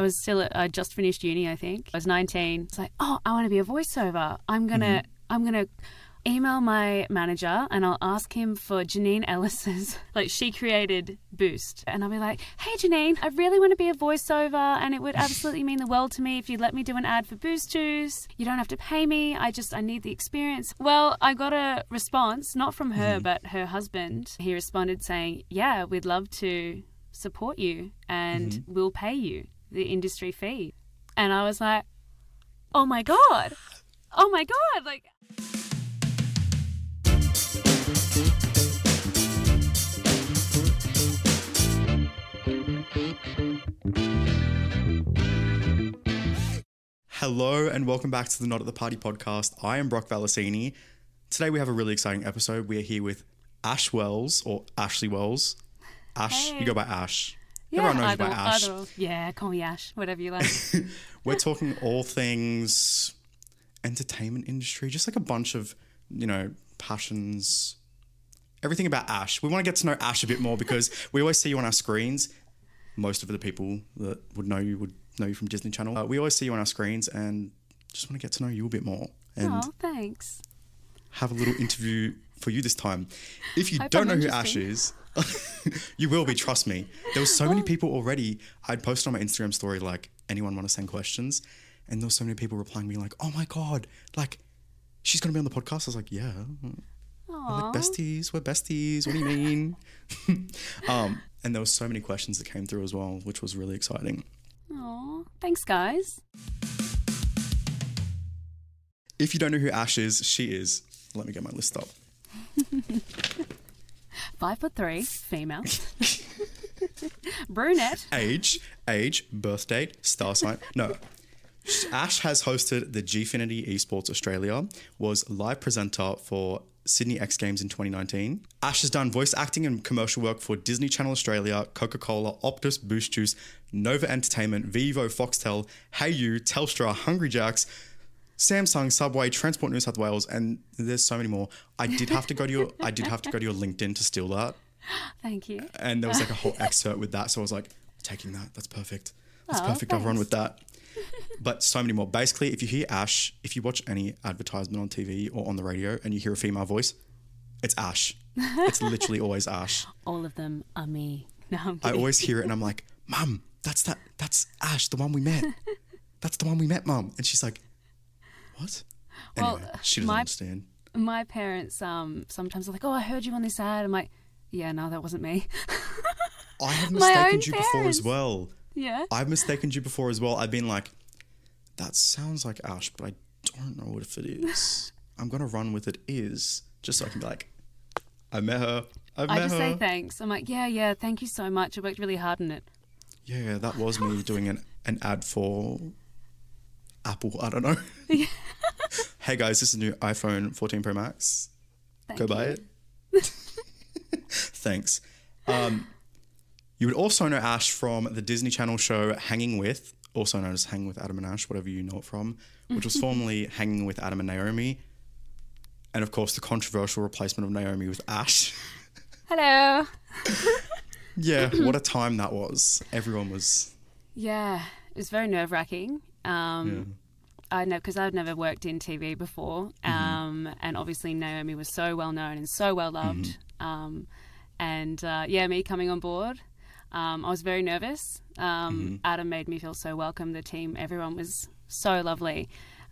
I was still at, I just finished uni, I think. I was 19. It's like, oh, I want to be a voiceover. I'm going to, mm-hmm. I'm to email my manager and I'll ask him for Janine Ellis's, like she created Boost. And I'll be like, hey Janine, I really want to be a voiceover and it would absolutely mean the world to me if you'd let me do an ad for Boost Juice. You don't have to pay me. I just, I need the experience. Well, I got a response, not from her, mm-hmm. but her husband. He responded saying, yeah, we'd love to support you and mm-hmm. we'll pay you the industry fee. And I was like, oh my God. Oh my God. Like, Hello and welcome back to the Not at the Party podcast. I am Brock Valesini. Today we have a really exciting episode. We are here with Ash Wells or Ashleigh Wells. Ash, Hey. you go by Ash. Yeah, Everyone knows either, you Ash. either. Yeah, call me Ash, whatever you like. We're talking all things entertainment industry, just like a bunch of, you know, passions, everything about Ash. We want to get to know Ash a bit more because we always see you on our screens. Most of the people that would know you would know you from Disney Channel. Uh, we always see you on our screens and just want to get to know you a bit more and oh, thanks. have a little interview for you this time. If you Hope don't I'm know who Ash is, you will be, trust me. There was so many people already. I'd posted on my Instagram story, like, anyone want to send questions? And there was so many people replying me like, oh my God, like, she's going to be on the podcast. I was like, yeah. We're like besties, we're besties. What do you mean? um, and there were so many questions that came through as well, which was really exciting. Aw, thanks, guys. If you don't know who Ash is, she is. Let me get my list up. Five foot three, female. Brunette. age, age, birth date, star sign. No. Ash has hosted the Gfinity Esports Australia, was live presenter for Sydney X Games in 2019. Ash has done voice acting and commercial work for Disney Channel Australia, Coca-Cola, Optus, Boost Juice, Nova Entertainment, Vivo, Foxtel, Hey You, Telstra, Hungry Jacks, Samsung, Subway, Transport New South Wales, and there's so many more. I did have to go to your I did have to go to your LinkedIn to steal that Thank you. and there was like a whole excerpt with that. So I was like, taking that. That's perfect. That's Aw, perfect. I'll run with that. But so many more. Basically, if you hear Ash, if you watch any advertisement on TV or on the radio and you hear a female voice, it's Ash. It's literally always Ash. All of them are me. No, I'm I always hear it and I'm like, Mum, that's that. That's Ash, the one we met. That's the one we met, Mum. And she's like, What? Well, Anyway, she doesn't my- understand. My parents um sometimes are like, "Oh, I heard you on this ad." I'm like, "Yeah, no, that wasn't me." I have mistaken you before as well. yeah. I've mistaken you before as well. I've been like, that sounds like Ash, but I don't know what if it is. I'm gonna run with it is just so I can be like, I met her. I've I met just her. say thanks. I'm like, "Yeah, yeah, thank you so much. I worked really hard on it." yeah, that was me doing an, an ad for Apple. I don't know. hey guys, this is a new iPhone 14 Pro Max. Thank Go buy it. Thanks. Um, you would also know Ash from the Disney Channel show Hanging With, also known as Hanging with Adam and Ash, whatever you know it from, which was formerly Hanging with Adam and Naomi. And of course, the controversial replacement of Naomi with Ash. Hello. yeah, what a time that was. Everyone was. Yeah, it was very nerve wracking. Um, I know because I'd never worked in TV before, um, and obviously Naomi was so well known and so well loved. Um, and uh, yeah, me coming on board, um, I was very nervous. Um, Adam made me feel so welcome. The team, everyone was so lovely.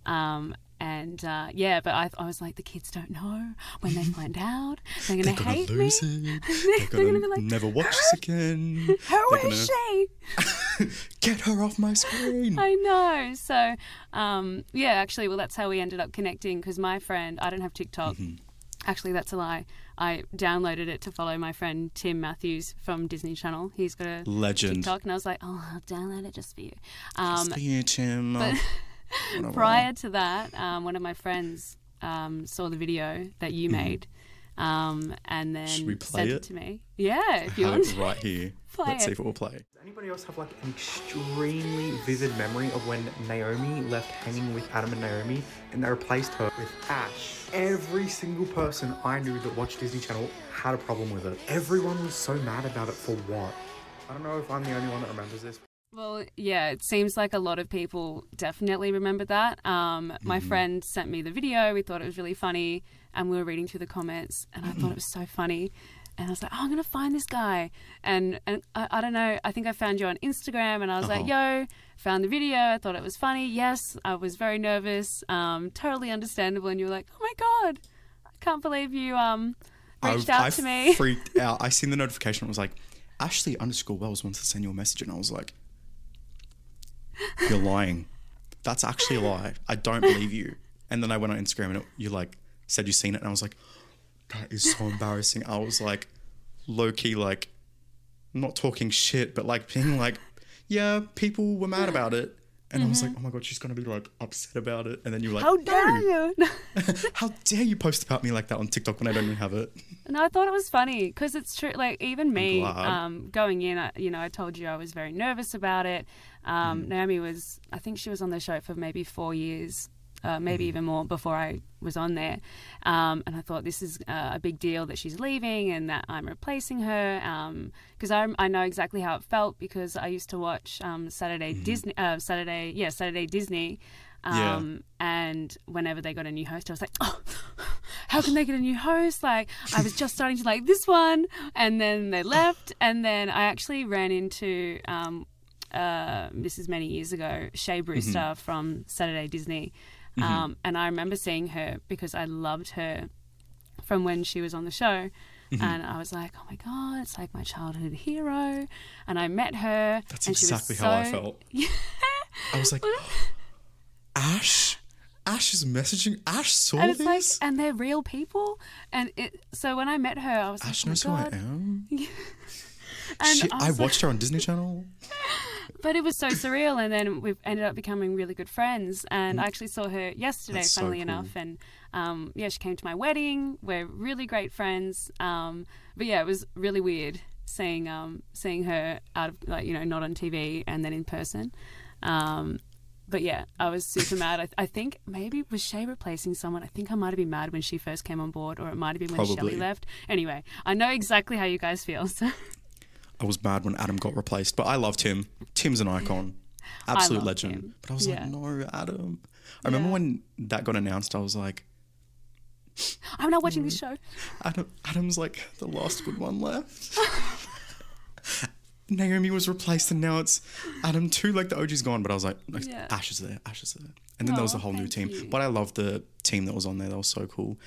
Um, and uh, yeah, but I, I was like, the kids don't know when they find out. They're to gonna hate lose me. it. They're They're gonna, gonna be like, never watch this again. Who is gonna- she? Get her off my screen. I know. So, um, yeah, actually, well, that's how we ended up connecting because my friend, I don't have TikTok. Mm-hmm. Actually, that's a lie. I downloaded it to follow my friend Tim Matthews from Disney Channel. He's got a Legend. TikTok, and I was like, oh, I'll download it just for you. Um, For you, Tim. Whatever. Prior to that, um, one of my friends um, saw the video that you made. Um, and then Mm-hmm. Should we play sent it? it to me. Yeah, if you want. it right here. Play Let's see if it will play. Does anybody else have like an extremely vivid memory of when Naomi left hanging with Adam and Naomi and they replaced her with Ash? Every single person I knew that watched Disney Channel had a problem with it. Everyone was so mad about it for what? I don't know if I'm the only one that remembers this. Well, yeah, it seems like a lot of people definitely remember that. Um, my Mm-hmm. friend sent me the video. We thought it was really funny, and we were reading through the comments, and I thought it was so funny. And I was like, oh, I'm gonna find this guy, and and I, I don't know. I think I found you on Instagram, and I was like, Uh-huh. yo, found the video. I thought it was funny. Yes, I was very nervous. Um, totally understandable. And you were like, oh my god, I can't believe you um reached out I to me. freaked out. I seen the notification. It was like, Ashleigh underscore Wells wants to send you a message, and I was like, "You're lying. That's actually a lie. I don't believe you." And then I went on Instagram, and it, you like said you seen it, and I was like, "That is so embarrassing." I was like, low key, like, not talking shit, but like being like, "Yeah, people were mad about it." And I was like, "Oh my god, she's gonna be like upset about it." And then you were like, How "No." dare you? How dare you post about me like that on TikTok when I don't even have it? No, I thought it was funny because it's true. Like even me, um, going in, I, you know, I told you I was very nervous about it. Um, Mm. Naomi was, I think she was on the show for maybe four years, uh, maybe Mm-hmm. even more before I was on there. Um, and I thought this is uh, a big deal that she's leaving and that I'm replacing her. Because I, I know exactly how it felt because I used to watch um, Saturday Disney, uh, Saturday, yeah, Saturday Disney. Mm-hmm. Yeah. Um, and whenever they got a new host, I was like, oh, how can they get a new host? Like, I was just starting to like this one, and then they left, and then I actually ran into um, uh, this is many years ago, Shay Brewster from Saturday Disney, um, and I remember seeing her because I loved her from when she was on the show. And I was like, oh my God, it's like my childhood hero. And I met her. That's and she was exactly how I so- felt. I was like, Ash, Ash is messaging. Ash saw And it's like, this. and they're real people. And it, so when I met her, I was Ash like, Ash knows oh who I am. And Shit, I I was like- watched her on Disney Channel. But it was so surreal, and then we've ended up becoming really good friends. And I actually saw her yesterday, Mm. That's so funnily cool. enough. And um, yeah, she came to my wedding. We're really great friends. Um, but yeah, it was really weird seeing um, seeing her out of like you know not on TV and then in person. Um, but yeah, I was super mad. I, I think maybe was Shay replacing someone? I think I might have been mad when she first came on board, or it might have been when Probably. Shelley left. Anyway, I know exactly how you guys feel. So I was mad when Adam got replaced, but I loved him. Tim's an icon, absolute legend. Tim. But I was Yeah. like, no, Adam. I remember Yeah. when that got announced. I was like, I'm not watching this Mm. show. Adam, Adam's like the last good one left. Naomi was replaced, and now it's Adam too. Like the OG's gone, but I was like, like, Yeah. Ash is there, Ash is there, and then there was a whole new team. you. But I loved the team that was on there. That was so cool.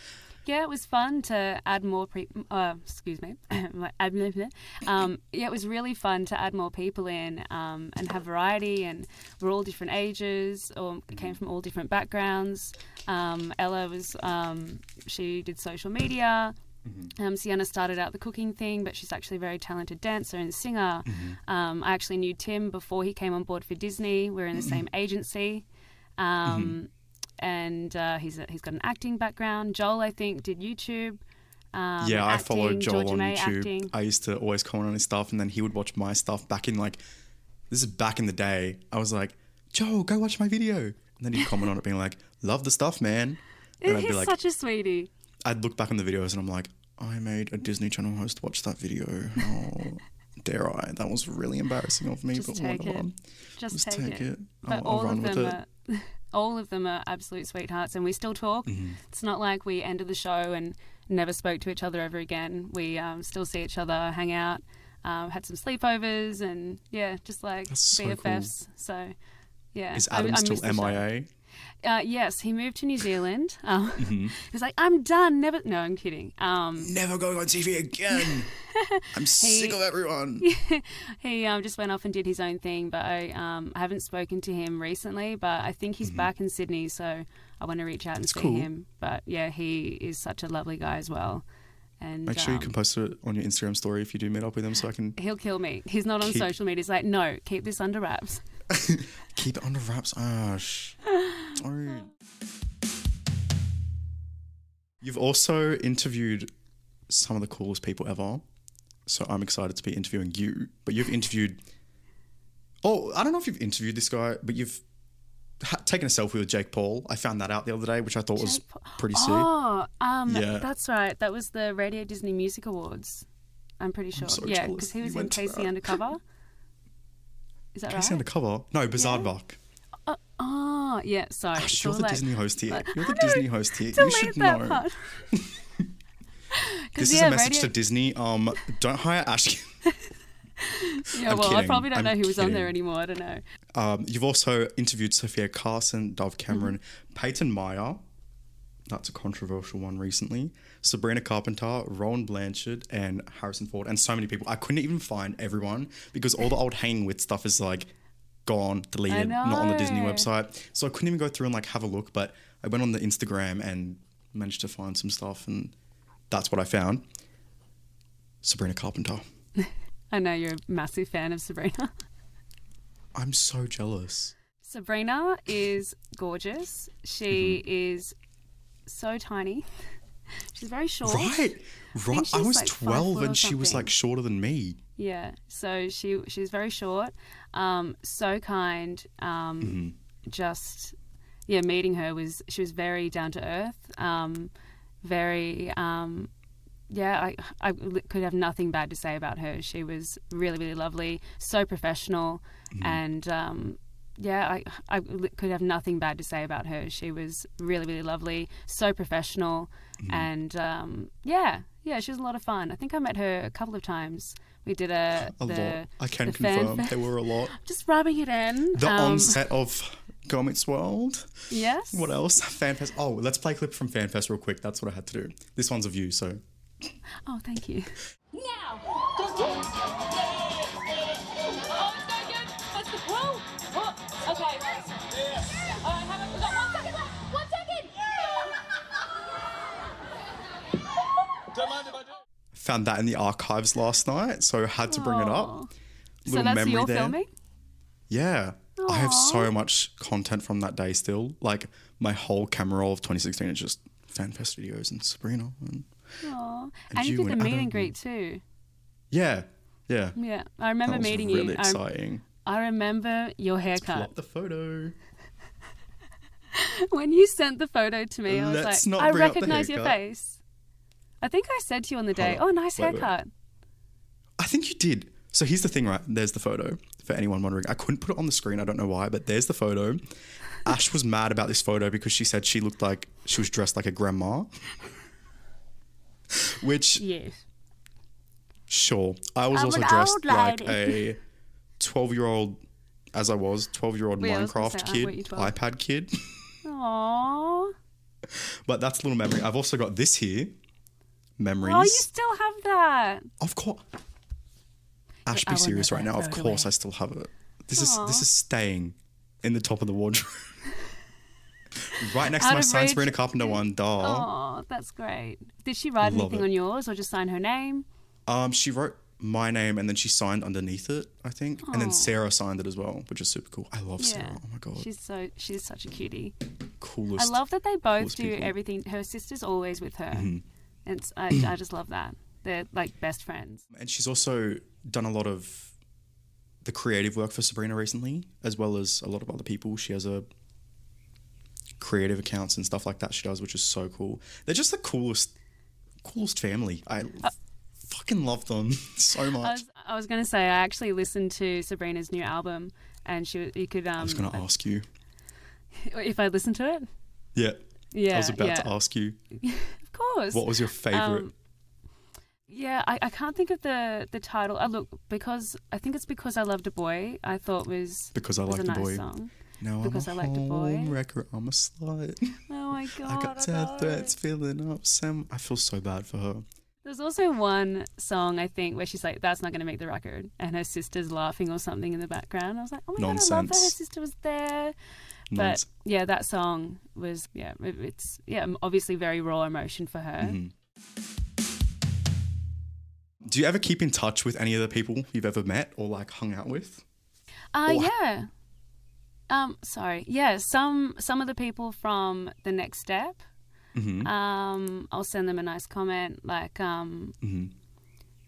Yeah, it was fun to add more. Pre- uh, excuse me. Add- blah, blah. um, yeah, it was really fun to add more people in um, and have variety. And we're all different ages or came from all different backgrounds. Um, Ella was um, she did social media. Um, Sienna started out the cooking thing, but she's actually a very talented dancer and singer. Um, I actually knew Tim before he came on board for Disney. We're in the same agency. Um, And uh, he's, a, he's got an acting background. Joel, I think, did YouTube. Um, yeah, I followed Joel Georgia on May YouTube. Acting. I used to always comment on his stuff, and then he would watch my stuff back in like this is back in the day. I was like, Joel, go watch my video, and then he'd comment on it, being like, "Love the stuff, man." And I'd He's be like, such a sweetie. I'd look back on the videos, and I'm like, I made a Disney Channel host watch that video. Oh, dare I? That was really embarrassing of me, Just but take. Just, Just take, take it. it. But I'll- I'll all run of with them it. are, all of them are absolute sweethearts, and we still talk. Mm-hmm. It's not like we ended the show and never spoke to each other ever again. We um, still see each other, hang out, um, had some sleepovers, and yeah, just like That's so BFFs. So. Yeah, Is I- Adam I still the show. MIA? Uh, yes, he moved to New Zealand. Um, Mm-hmm. He's like, I'm done. Never. No, I'm kidding. Um, Never going on TV again. I'm sick of everyone. he um, just went off and did his own thing, but I, um, I haven't spoken to him recently. But I think he's back in Sydney, so I want to reach out and Mm-hmm. That's see cool. him. But yeah, he is such a lovely guy as well. And Make sure you um, can post it on your Instagram story if you do meet up with him, so I can He'll kill me. He's not on Keep- social media. He's like, no, keep this under wraps. keep it under wraps. Ash, You've also interviewed some of the coolest people ever, so I'm excited to be interviewing you. But you've interviewed. Oh, I don't know if you've interviewed this guy, but you've ha- taken a selfie with Jake Paul. I found that out the other day, which I thought was Jake Paul- pretty sick. Oh, um, Yeah. that's right. That was the Radio Disney Music Awards. I'm pretty sure. so yeah, because he was in Casey. Undercover. Is that K.C. right? K.C. Undercover? No, Bizarre Oh, oh, yeah. Sorry. Ash, you're the like- Disney host here. like, You're the Disney host here. You should know. This is a message radio- to Disney. Um, don't hire Ash. Yeah, I'm well, I probably don't I'm know who was on there anymore. I don't know. Um, you've also interviewed Sofia Carson, Dove Cameron, Mm-hmm. Peyton Meyer. That's a controversial one recently. Sabrina Carpenter, Rowan Blanchard, and Harrison Ford, and so many people. I couldn't even find everyone because all the old hanging with stuff is like gone, deleted, not on the Disney website. So I couldn't even go through and like have a look. But I went on the Instagram and managed to find some stuff, and that's what I found. Sabrina Carpenter. I know you're a massive fan of Sabrina. I'm so jealous. Sabrina is gorgeous. She Mm-hmm. is so tiny. She's very short. Right, right. I she's was like 12 and she was like shorter than me. Yeah. So she she's very short, um, so kind. Um, Mm-hmm. Just yeah, meeting her was she was very down to earth. Um, very um, yeah. I I could have nothing bad to say about her. She was really really lovely, so professional, Mm-hmm. and um, yeah, I I could have nothing bad to say about her. She was really really lovely, so professional, Mm-hmm. and um, yeah, yeah, she was a lot of fun. I think I met her a couple of times. We did a A the, lot. I can the confirm fest. there were a lot. Just rubbing it in. The Um, onset of Girl Meets World. Yes. What else? FanFest. Oh, let's play a clip from FanFest real quick. That's what I had to do. This one's of you, so. Oh, thank you. Now! Found that in the archives last night, so had to bring it Aw. up. So Little that's memory your there. filming? Yeah. I have so much content from that day still. Like, my whole camera roll of 2016 is just FanFest videos and Sabrina. And Aw. And And you you did the meet and greet too. yeah. Yeah. Yeah. I remember That was meeting really you. I, exciting. I remember your haircut. up the photo. When you sent the photo to me, I was Let's like, I bring up the recognize your face. I think I said to you on the day, oh, nice Wait, haircut. I think you did. So here's the thing, right? There's the photo. For anyone wondering, I couldn't put it on the screen. I don't know why, but there's the photo. Ash was mad about this photo because she said she looked like she was dressed like a grandma. Which, Yes. sure, I was I'm also dressed like a 12 year old, as I was, 12 year old Wait, I was gonna Minecraft say, kid, weren't you 12? iPad kid. Aww. but that's a little memory. I've also got this here. Memories. Oh, you still have that. Of course. Ash, be serious right now. Of course, away. I still have it. This is this is staying in the top of the wardrobe. right next to my reach. Sabrina Carpenter one. Doll. Oh, that's great. Did she write Love anything it. on yours or just sign her name? Um, she wrote my name and then she signed underneath it. I think, and then Sarah signed it as well, which is super cool. I love Yeah. Sarah. Oh my god, She's so she's such a cutie. coolest. I love that they both do people. Mm-hmm. everything. Her sister's always with her. It's I, I just love that. They're like best friends. And she's also done a lot of the creative work for Sabrina recently, as well as a lot of other people. She has a creative accounts and stuff like that she does, which is so cool. They're just the coolest, coolest family. I fucking love them so I much. was I was gonna say I actually listened to Sabrina's new album, and she you could um I was going to ask you. if I listened to it. Yeah, Yeah, I was about yeah, to ask you. Course. What was your favorite? Um, Yeah, I, I can't think of the the title. I look because I think it's because I loved a boy. I thought was because I was like a nice boy. song. No, because I'm I a like the boy. home wrecker. I'm a slut. Oh my god! I got I death threats filling up. Sam, I feel so bad for her. There's also one song I think where she's like, "That's not going to make the record," and her sister's laughing or something in the background. I was like, "Oh my god, I love that her sister was there." But Nonsense. yeah, that song was yeah, it, it's yeah, obviously very raw emotion for her. Mm-hmm. Do you ever keep in touch with any of the people you've ever met or like hung out with? Uh, Or- yeah. Um, sorry. Yeah, some some of the people from the next step. Mm-hmm. Um, I'll send them a nice comment like, um, Mm-hmm.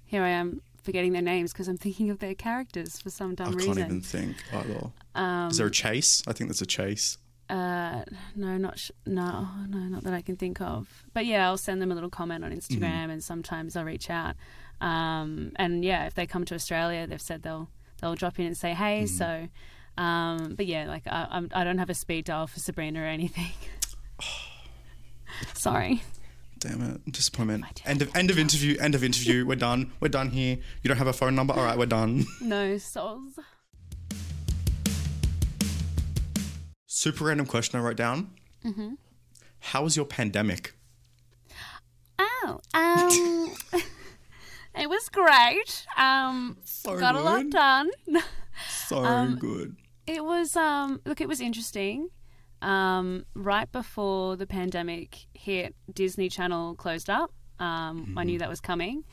here I am forgetting their names because I'm thinking of their characters for some dumb reason. I can't even think either. Um, Is there a chase? I think there's a chase. uh, no, not sh- no, no, not that I can think of. But yeah, I'll send them a little comment on Mm-hmm. Instagram, and sometimes I'll reach out. Um, and yeah, if they come to Australia, they've said they'll they'll drop in and say hey. Mm-hmm. So, um, but yeah, like I, I'm, I don't have a speed dial for Sabrina or anything. Sorry. Damn it, disappointment. End of end of interview. End of interview. We're done. We're done here. You don't have a phone number. All right, we're done. No souls. Super random question I wrote down. Mm-hmm. How was your pandemic? Oh, um, it was great. Um, So got a lot done. So Um, good. It was um look, it was interesting. Um, right before the pandemic hit, Disney Channel closed up. Um, I knew that was coming.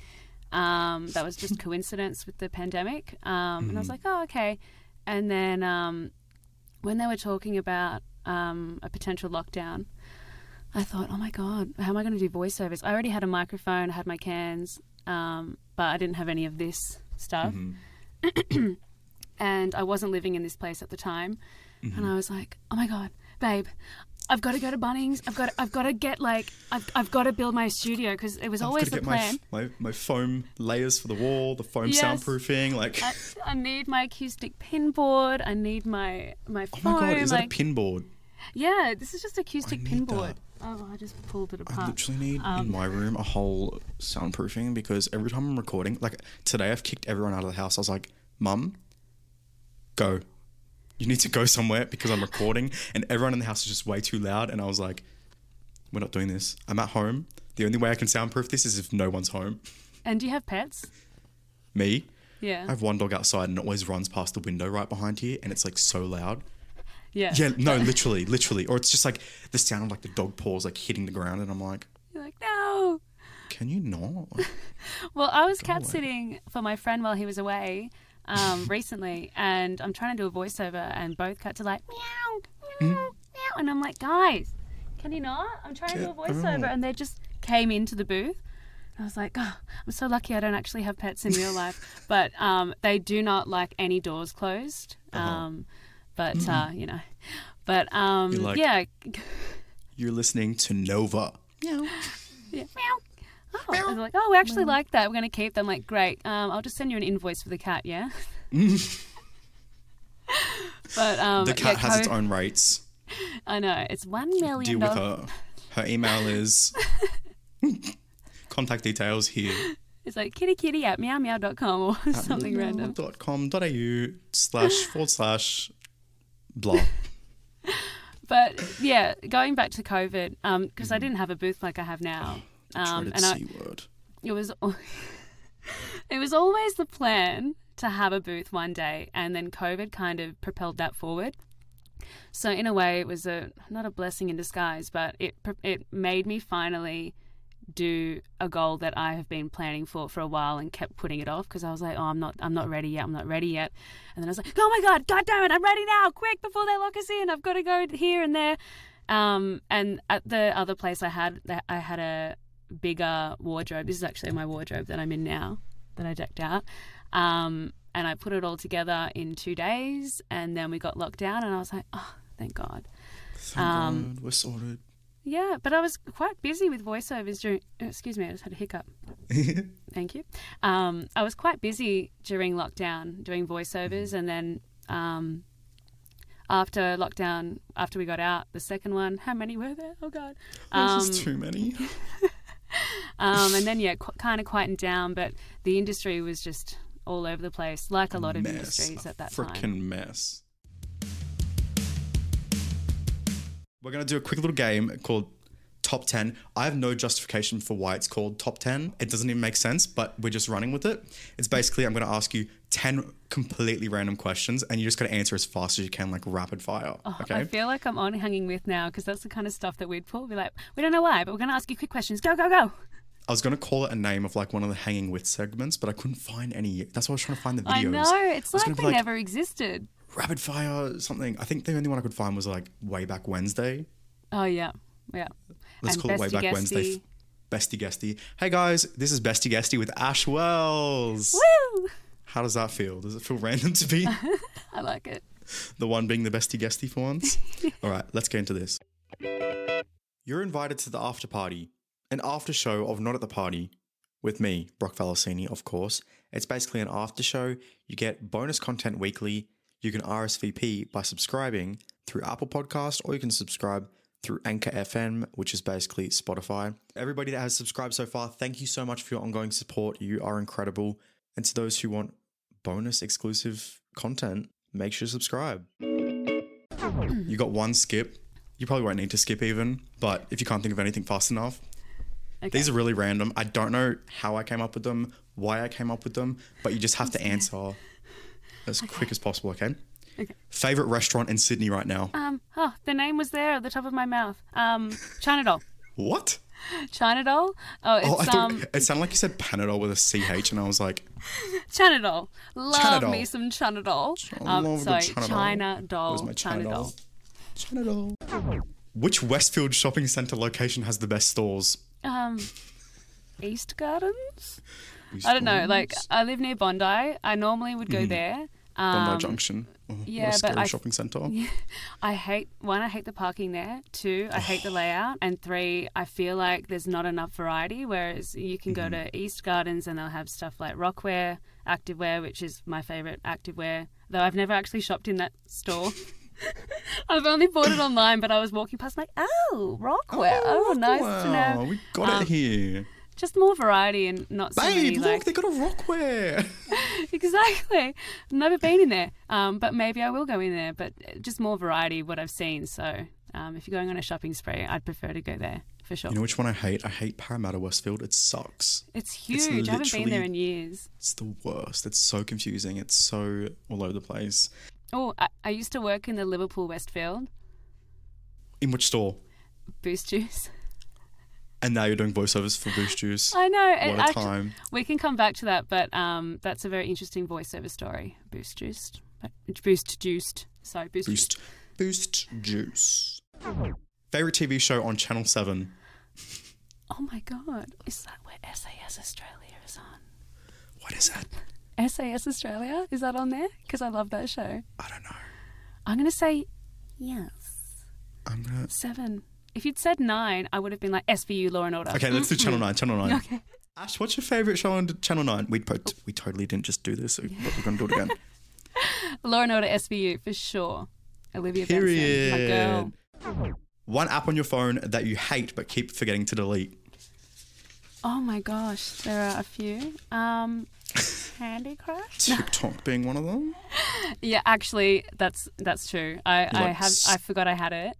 Um, that was just coincidence with the pandemic. Um, and I was like, oh, okay. And then um, when they were talking about um, a potential lockdown, I thought, oh my god, how am I going to do voiceovers? I already had a microphone, I had my cans, um, but I didn't have any of this stuff and I wasn't living in this place at the time. Mm-hmm. And I was like, "Oh my god, babe, I've got to go to Bunnings. I've got I've got to get like I've, I've got to build my studio because it was I've always got to the get my, plan. my my foam layers for the wall, the foam Yes. soundproofing. Like, I, I need my acoustic pin board. I need my my oh my god, is that a like, pin board? yeah, this is just acoustic I pin board. that. Oh, I just pulled it apart. I literally need Um, in my room a whole soundproofing because every time I'm recording, like today, I've kicked everyone out of the house. I was like, "Mum, go! You need to go somewhere because I'm recording." And everyone in the house is just way too loud. And I was like, "We're not doing this. I'm at home. The only way I can soundproof this is if no one's home. And do you have pets? Me, Yeah. I have one dog outside and it always runs past the window right behind here, and it's like so loud. yeah. Yeah, no, literally, literally, or it's just like the sound of like the dog paws like hitting the ground, and I'm like, You're like, no. "Can you not?" Well, I was cat sitting for my friend while he was away um, recently, and I'm trying to do a voiceover, and both cats are like meow, meow, meow, and I'm like, guys, can you not? I'm trying to do a voiceover, and they just came into the booth. I was like, oh, I'm so lucky I don't actually have pets in real life, but um, they do not like any doors closed. Um, but uh, you know, but um, You're like- yeah, You're listening to Nova. yeah. Meow. Oh, they're like, oh, we actually like that. We're going to keep them. Like, great. Um, I'll just send you an invoice for the cat. Yeah. but um, The cat yeah, has its own rates. I know it's one million. Deal with her. Her email is contact details here. It's like kitty kitty at meow meow.com or something random. Dot com dot au slash forward slash blah. But yeah, going back to COVID, because I didn't have a booth like I have now, um, and I, word. it was it was always the plan to have a booth one day and then covid kind of propelled that forward. So in a way it was a not a blessing in disguise but it it made me finally do a goal that I have been planning for for a while and kept putting it off because I was like, oh, I'm not, I'm not ready yet, I'm not ready yet, and then I was like, oh my god, god damn it, I'm ready now, quick before they lock us in, I've got to go here and there, um, and at the other place I had, I had a bigger wardrobe. This is actually my wardrobe that I'm in now that I decked out, um, and I put it all together in two days, and then we got locked down, and I was like, oh, thank God. Thank um, God, we're sorted. Yeah, but I was quite busy with voiceovers during. Excuse me, I just had a hiccup. Thank you. Um, I was quite busy during lockdown doing voiceovers, and then um, after lockdown, after we got out, the second one. How many were there? Oh God. Um, just too many. um, and then yeah, qu- kind of quietened down, but the industry was just all over the place, like a lot of mess. industries at that frickin' time. mess. We're gonna do a quick little game called Top 10. I have no justification for why it's called Top 10. It doesn't even make sense, but we're just running with it. It's basically I'm gonna ask you 10 completely random questions and you just gotta answer as fast as you can, like rapid fire. okay? Oh, I feel like I'm on hanging with now because that's the kind of stuff that we'd pull. Be like, we don't know why, but we're going to ask you quick questions. Go, go, go. I was gonna call it a name of like one of the hanging with segments, but I couldn't find any. That's why I was trying to find the videos. I know. It's I like they like, never existed. rapid fire something. I think the only one I could find was like way back Wednesday. Oh, yeah. Yeah. Let's And call it way back Guesty. Wednesday. Bestie Guesty. Hey guys, this is Bestie Guesty with Ash Wells. Woo! How does that feel? Does it feel random to be I like it. the one being the Bestie Guesty for once? All right, let's get into this. You're invited to the after party, an after show of Not at the Party. with me, Brock Valesini, of course. It's basically an after show. You get bonus content weekly. You can RSVP by subscribing through Apple Podcast, or you can subscribe through Anchor FM, which is basically Spotify. Everybody that has subscribed so far, thank you so much for your ongoing support. You are incredible. And to those who want bonus exclusive content, make sure to subscribe. you got one skip. You probably won't need to skip even, but if you can't think of anything fast enough, Okay. these are really random. I don't know how I came up with them, why I came up with them, but you just have to answer as quick as possible, okay? Okay. Favorite restaurant in Sydney right now? Um, oh, the name was there at the top of my mouth. Um, China Doll. What? China Doll. Oh, it's Oh, I thought um, it sounded like you said Panadol with a CH, and I was like, China Doll. Love me some China Doll. I Um, sorry, good China Doll. Where's my China, China doll? China doll. Which Westfield shopping centre location has the best stores? Um, East Gardens. I don't know. Like, I live near Bondi. I normally would go there. Um. Bondi Junction. Oh, yeah, but I- shopping centre. I hate one. I hate the parking there. Two, I hate the layout. And three, I feel like there's not enough variety. Whereas you can go Mm-hmm. to East Gardens and they'll have stuff like Rockwear, Activewear, which is my favorite activewear. Though I've never actually shopped in that store. I've only bought it online, but I was walking past like, oh, Rockwear. Oh, nice to know. we got Um, it here. Just more variety and not so many Babe, look, like they got a Rockwear. exactly. Never been in there, um, but maybe I will go in there. But just more variety, what I've seen. So um, if you're going on a shopping spree, I'd prefer to go there for sure. You know which one I hate? I hate Parramatta Westfield. It sucks. it's huge. I haven't been there in years. It's the worst. It's so confusing. It's so all over the place. Oh, I, I used to work in the Liverpool Westfield In which store? Boost Juice. And now you're doing voiceovers for Boost Juice. I know. What a actu- time. We can come back to that, but um, that's a very interesting voiceover story. Boost Juice. Boost Juiced. Sorry, Boost. Boost. Boost Juice. Favorite TV show on Channel 7? Oh my God. Is that where SAS Australia is on? What is that? SAS Australia? Is that on there? Because I love that show. I don't know. I'm going to say yes. I'm gonna. Seven. If you'd said nine, I would have been like SVU Law and Order. Okay, let's do Channel 9. Channel 9. Okay. Ash, what's your favorite show on Channel 9? We, pot- we totally didn't just do this, but we're going to do it again. Law and Order SVU for sure. Olivia Benson, my girl. One app on your phone that you hate but keep forgetting to delete. Oh my gosh, there are a few. Um, Candy Crush. TikTok being one of them. Yeah, actually, that's that's true. I, I have I forgot I had it,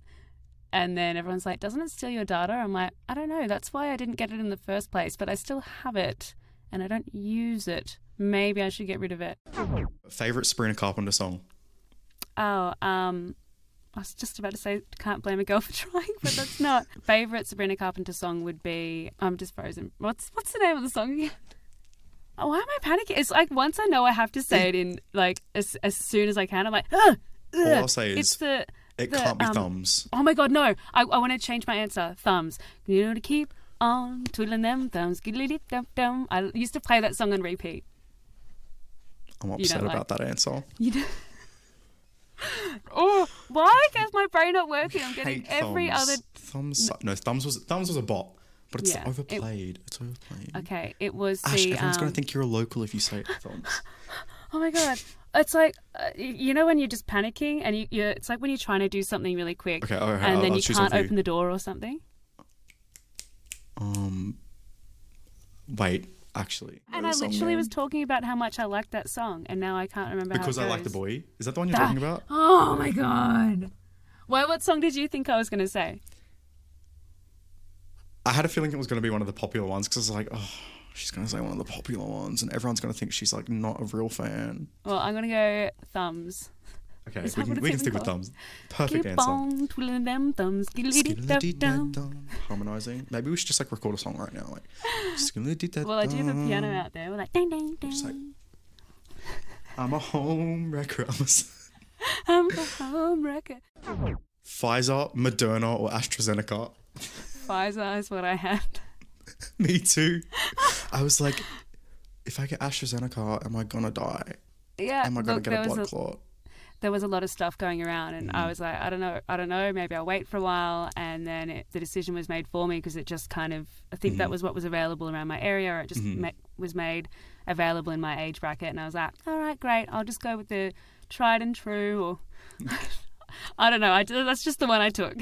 and then everyone's like, "Doesn't it steal your data?" I'm like, "I don't know. That's why I didn't get it in the first place, but I still have it, and I don't use it. Maybe I should get rid of it." Favorite Sabrina Carpenter song? Oh, um, I was just about to say "Can't Blame a Girl for Trying," but that's not. Favorite Sabrina Carpenter song would be "I'm Just Frozen." What's what's the name of the song again? Oh, why am I panicking? It's like once I know I have to say it in like as, as soon as I can, I'm like, Ugh, All. I'll say it's the it the, can't be um, thumbs. Oh my god, no! I, I want to change my answer. Thumbs. You know to keep on twiddling them thumbs. Dum dum. I used to play that song on repeat. I'm upset like- about that answer. You know. oh, why is my brain not working? I'm getting every thumbs. other. thumbs. No, thumbs was thumbs was a bot, but it's Yeah, it- overplayed. it's overplayed. Okay, it was Ash, the. everyone's gonna um, think you're a local if you say thumbs. Oh my god. It's like uh, you know when you're just panicking and you, you're. It's like when you're trying to do something really quick, Okay, okay, and I'll- then I'll you choose can't for you. open the door or something. Um, wait, actually, And I is the literally was name? talking about how much I liked that song, and now I can't remember. because how I it like the goes. boy. Is that the one you're talking about? Oh my god. Why? What song did you think I was going to say? I had a feeling it was going to be one of the popular ones because I was like, oh, she's going to say one of the popular ones, and everyone's going to think she's like not a real fan. Well, I'm going to go thumbs. Okay, we can, we can even stick with thumbs. Perfect Keep answer. on twiddling them thumbs. Harmonizing. Maybe we should just like record a song right now. Like, Well, I do have a piano out there. We're like, ding, ding, Just like- ding. I'm a home wrecker. I'm a s- I'm a home wrecker. Pfizer, Moderna, or AstraZeneca. Pfizer is what I had. Me too. I was like, if I get AstraZeneca, am I gonna die? Yeah, Am I gonna look, get a blood a, clot? there was a lot of stuff going around, and I mm-hmm. was like, I don't know, I don't know, maybe I'll wait for a while, and then it, the decision was made for me because it just kind of, I think that mm-hmm. was what was available around my area, or it just mm-hmm. ma- was made available in my age bracket, and I was like, all right, great, I'll just go with the tried and true, or I don't know, I, that's just the one I took.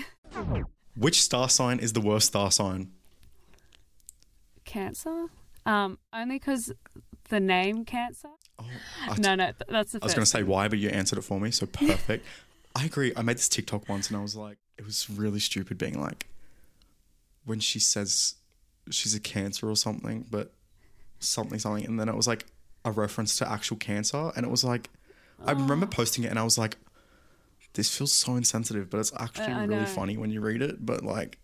Which star sign is the worst star sign? Cancer, um, only because the name Cancer. Oh, I, No, no, th- that's the I was going to say why, but you answered it for me, so perfect. I agree. I made this TikTok once and I was like, it was really stupid being like, when she says she's a cancer or something, but something, something. And then it was like a reference to actual cancer. And it was like, I remember Oh. posting it and I was like, this feels so insensitive, but it's actually I really know. funny when you read it. But like,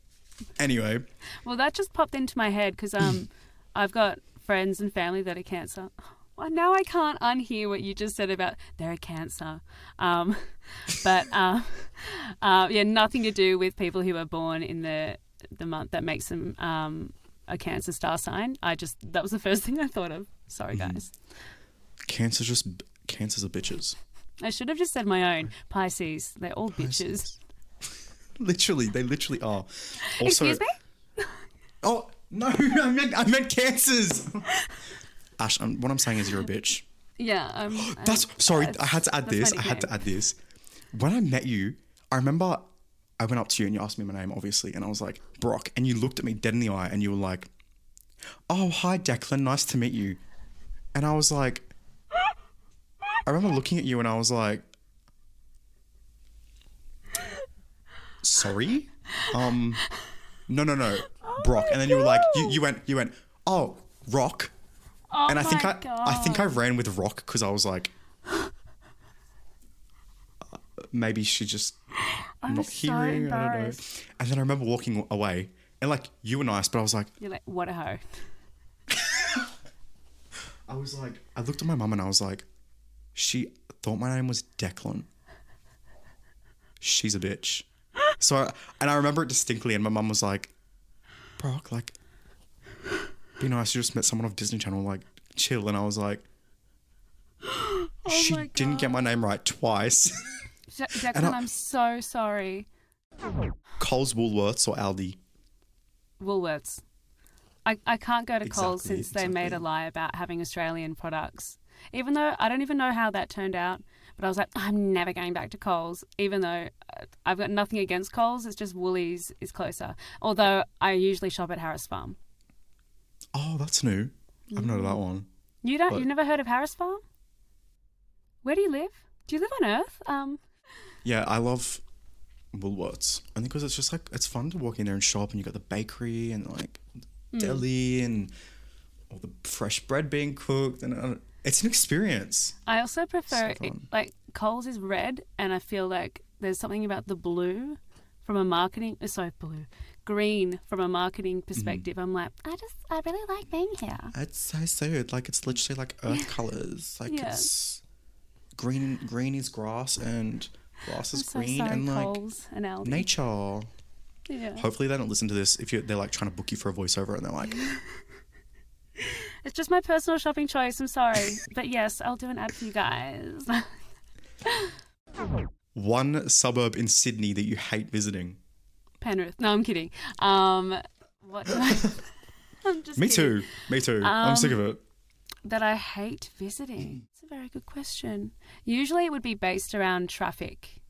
anyway, Well, that just popped into my head because um, I've got friends and family that are cancer. Well, now I can't unhear what you just said about they're a cancer. Um, but um, uh, yeah, nothing to do with people who are born in the the month that makes them um, a cancer star sign. I just that was the first thing I thought of. Sorry, guys. cancer's just, cancers are bitches. I should have just said my own Pisces. They're all bitches. Literally, they literally are. Also, Excuse me. Oh no, I meant I meant cancers. Ash, um, what I'm saying is you're a bitch. Yeah. Um, That's um, sorry. that's- I had to add this. I had to add this. When I met you, I remember I went up to you and you asked me my name, obviously, and I was like Brock, and you looked at me dead in the eye and you were like, "Oh, hi, Declan. Nice to meet you." And I was like, I remember looking at you and I was like, "Sorry, um, no, no, no, Brock." And then you were like, you, you went, you went, "Oh, Rock." Oh and I think I, I think I ran with Rock because I was like, uh, maybe she just I'm not so hearing. I don't know. And then I remember walking away, and like you were nice, but I was like, You're like, what a hoe. I was like, I looked at my mum and I was like, she thought my name was Declan. She's a bitch. So, I, and I remember it distinctly, and my mum was like, Brock, like, be nice. You just met someone off Disney Channel, like, chill. And I was like, oh she Oh my didn't get my name right twice. Declan, And I- I'm so sorry. Coles, Woolworths, or Aldi? Woolworths. I, I can't go to Coles Exactly, since they made a lie about having Australian products. Even though I don't even know how that turned out, but I was like, I'm never going back to Coles, even though uh, I've got nothing against Coles. It's just Woolies is closer. Although I usually shop at Harris Farm. Oh, that's new. I've not heard Mm. that one. You don't? But- You've never heard of Harris Farm? Where do you live? Do you live on Earth? Um, Yeah, I love Woolworths. I think because it's just like it's fun to walk in there and shop, and you got the bakery and like Hmm. deli and all the fresh bread being cooked, and uh, it's an experience. I also prefer it, like Coles is red, and I feel like there's something about the blue from a marketing. uh, Sorry, blue, green from a marketing Mm-hmm. perspective. I'm like, I just, I really like being here. It's so so like it's literally like earth colors. Like Yeah. it's green. Green is grass, and grass is so green, sorry, and like Coles and nature. Yeah, Hopefully, they don't listen to this if you they're like trying to book you for a voiceover, and they're like, it's just my personal shopping choice. I'm sorry, but yes, I'll do an ad for you guys. one suburb in Sydney that you hate visiting. Penrith. No, I'm kidding. Um, what? I- I'm just Me kidding. too. Me too. I'm sick of Um, it. that I hate visiting? It's a very good question. Usually it would be based around traffic.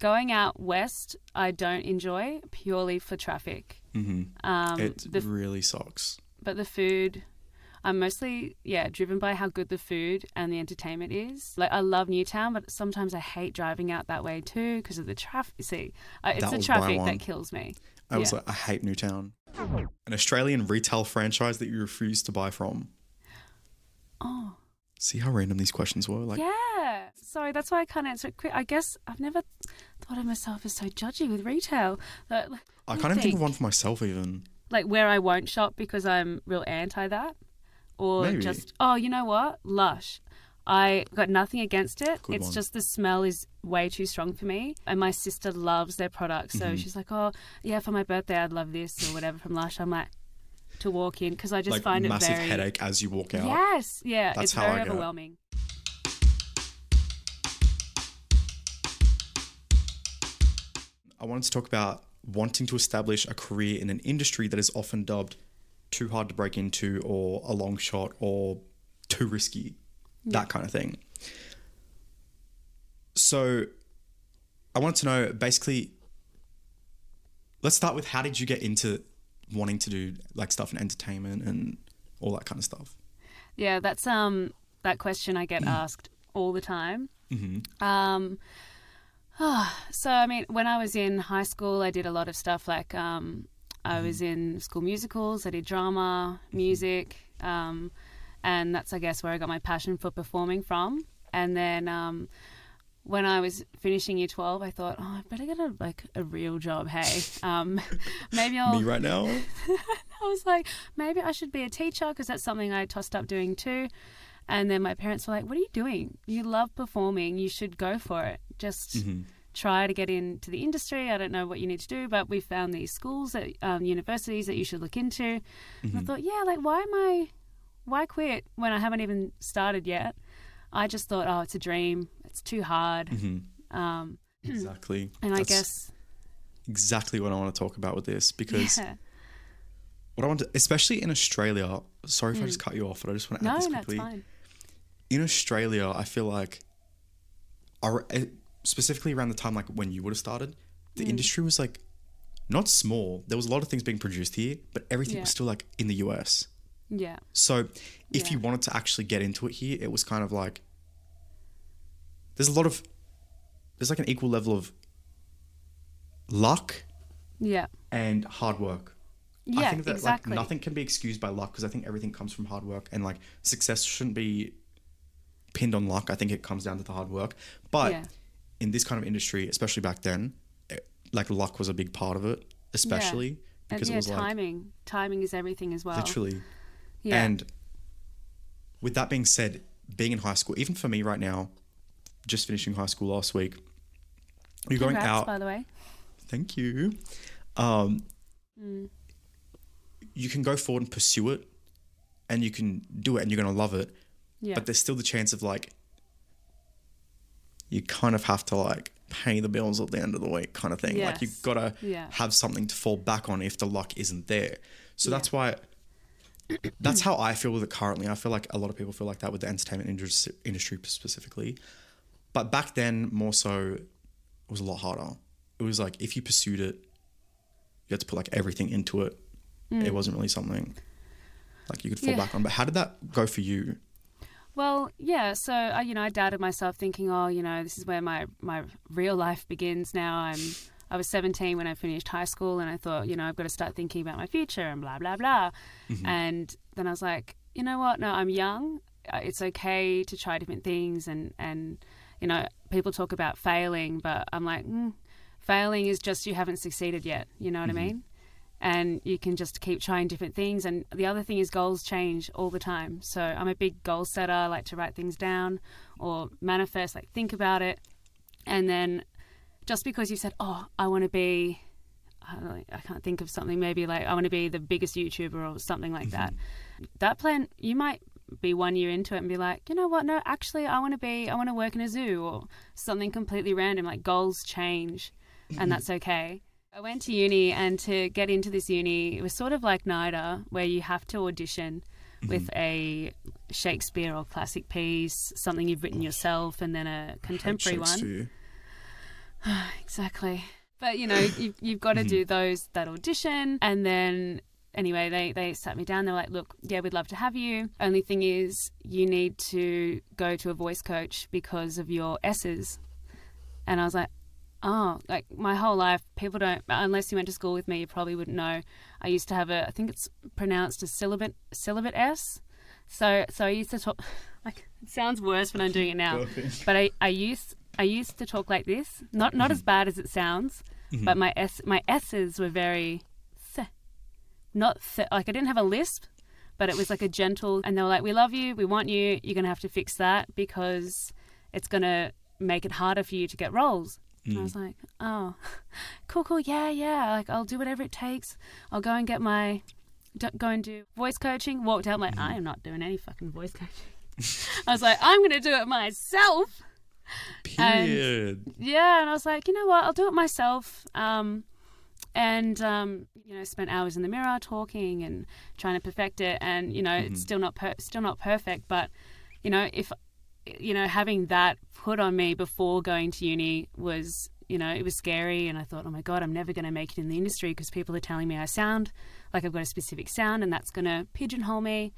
Going out west, I don't enjoy purely for traffic. hmm Um, it the, really sucks. but the food, I'm mostly yeah driven by how good the food and the entertainment is. Like I love Newtown, but sometimes I hate driving out that way too because of the traffic. See, it's That the traffic that kills me. I was Yeah. like, I hate Newtown. An Australian retail franchise that you refuse to buy from. Oh. See how random these questions were? Like, Yeah. Sorry, that's why I can't answer it quick. I guess I've never thought of myself as so judgy with retail. Like, I can't even think of one for myself, even. Like where I won't shop because I'm real anti that. Or Maybe. just, oh, you know what? Lush. I got nothing against it. Good it's one. just the smell is way too strong for me. And my sister loves their products. Mm-hmm. So she's like, oh, yeah, for my birthday, I'd love this or whatever from Lush. I'm like, to walk in because I just like, find it massive very. headache as you walk out. Yes. Yeah. That's it's how very I overwhelming. I wanted to talk about wanting to establish a career in an industry that is often dubbed too hard to break into, or a long shot, or too risky, that kind of thing. So, I wanted to know basically. Let's start with how did you get into wanting to do like stuff in entertainment and all that kind of stuff? Yeah, that's um that question I get asked all the time. Um, so I mean, when I was in high school, I did a lot of stuff like um, I was in school musicals. I did drama, music, um, and that's I guess where I got my passion for performing from. And then um, when I was finishing year twelve, I thought, oh, I better get a like a real job. Hey, um, maybe I'll. Me right now? I was like, maybe I should be a teacher because that's something I tossed up doing too. And then my parents were like, what are you doing? You love performing. You should go for it. Just try to get into the industry. I don't know what you need to do, but we found these schools at um, universities that you should look into. And I thought, yeah, like, why am I, why quit when I haven't even started yet? I just thought, oh, it's a dream. It's too hard. Um, exactly. and I guess, exactly what I want to talk about with this because yeah. what I want to, especially in Australia. Sorry if I just cut you off, but I just want to add Mm. No, this that's quickly. fine. in Australia, I feel like, eh, specifically around the time like when you would have started, Mm. the industry was like not small. There was a lot of things being produced here, but everything Yeah. was still like in the US. Yeah. So if Yeah. you wanted to actually get into it here, it was kind of like there's a lot of there's like an equal level of luck Yeah. and hard work. Yeah, I think that exactly. like nothing can be excused by luck because I think everything comes from hard work and like success shouldn't be pinned on luck. I think it comes down to the hard work. But Yeah. In this kind of industry, especially back then, it, like luck was a big part of it, especially And because yeah, it was like timing. timing is everything as well. literally. Yeah. And with that being said, being in high school, even for me right now, just finishing high school last week, you're going Congrats, out by the way. thank you. Um, Mm. You can go forward and pursue it, and you can do it, and you're going to love it. Yeah. But there's still the chance of like, you kind of have to like pay the bills at the end of the week, kind of thing. Like you've got to Yeah. have something to fall back on if the luck isn't there. So that's why. That's how I feel with it currently. I feel like a lot of people feel like that with the entertainment industry specifically. But back then, more so, it was a lot harder. It was like if you pursued it, you had to put like everything into it. It wasn't really something like you could fall Mm. Yeah. back on. But how did that go for you? Well, yeah. So I, you know, I doubted myself, thinking, oh, you know, this is where my my real life begins. Now I'm. I was 17 when I finished high school, and I thought, you know, I've got to start thinking about my future and blah blah blah. And then I was like, you know what? No, I'm young. Uh, It's okay to try different things, and and you know, people talk about failing, but I'm like, mm, failing is just you haven't succeeded yet. You know what I mean? And you can just keep trying different things. And the other thing is goals change all the time. So I'm a big goal setter. I like to write things down or manifest, like think about it. And then just because you said, oh, I want to be, I, know, I can't think of something, maybe like I want to be the biggest YouTuber or something like that. Mm-hmm. That plan, you might be one year into it and be like, you know what? No, actually, I want to be, I want to work in a zoo or something completely random. Like goals change, and mm-hmm. that's okay. I went to uni, and to get into this uni, it was sort of like NIDA, where you have to audition mm-hmm. with a Shakespeare or classic piece, something you've written yourself, and then a contemporary one. Exactly. But you know, you've, you've got to mm-hmm. do those that audition, and then anyway, they they sat me down. They're like, "Look, yeah, we'd love to have you. Only thing is, you need to go to a voice coach because of your S's." And I was like, "Oh, like my whole life, people don't unless you went to school with me, you probably wouldn't know. I used to have a, I think it's pronounced a syllabate syllabate S. So so I used to talk. Like it sounds worse when I'm doing it now, but I I used I used to talk like this. Not not as mm-hmm. bad as it sounds, mm-hmm. but my s my s's were very th, not th, like I didn't have a lisp, but it was like a gentle. And they were like, "We love you. We want you. You're gonna have to fix that because it's gonna make it harder for you to get roles." And I was like, "Oh, cool, cool, yeah, yeah. Like I'll do whatever it takes. I'll go and get my." Go and do voice coaching. Walked out I'm like I am not doing any fucking voice coaching. I was like, I'm going to do it myself. Period. yeah, and I was like, you know what, I'll do it myself. Um, and um, you know, spent hours in the mirror talking and trying to perfect it. And you know, it's still not per- still not perfect, but you know, if you know, having that put on me before going to uni was, you know, it was scary. And I thought, oh my god, I'm never going to make it in the industry because people are telling me I sound like I've got a specific sound, and that's going to pigeonhole me.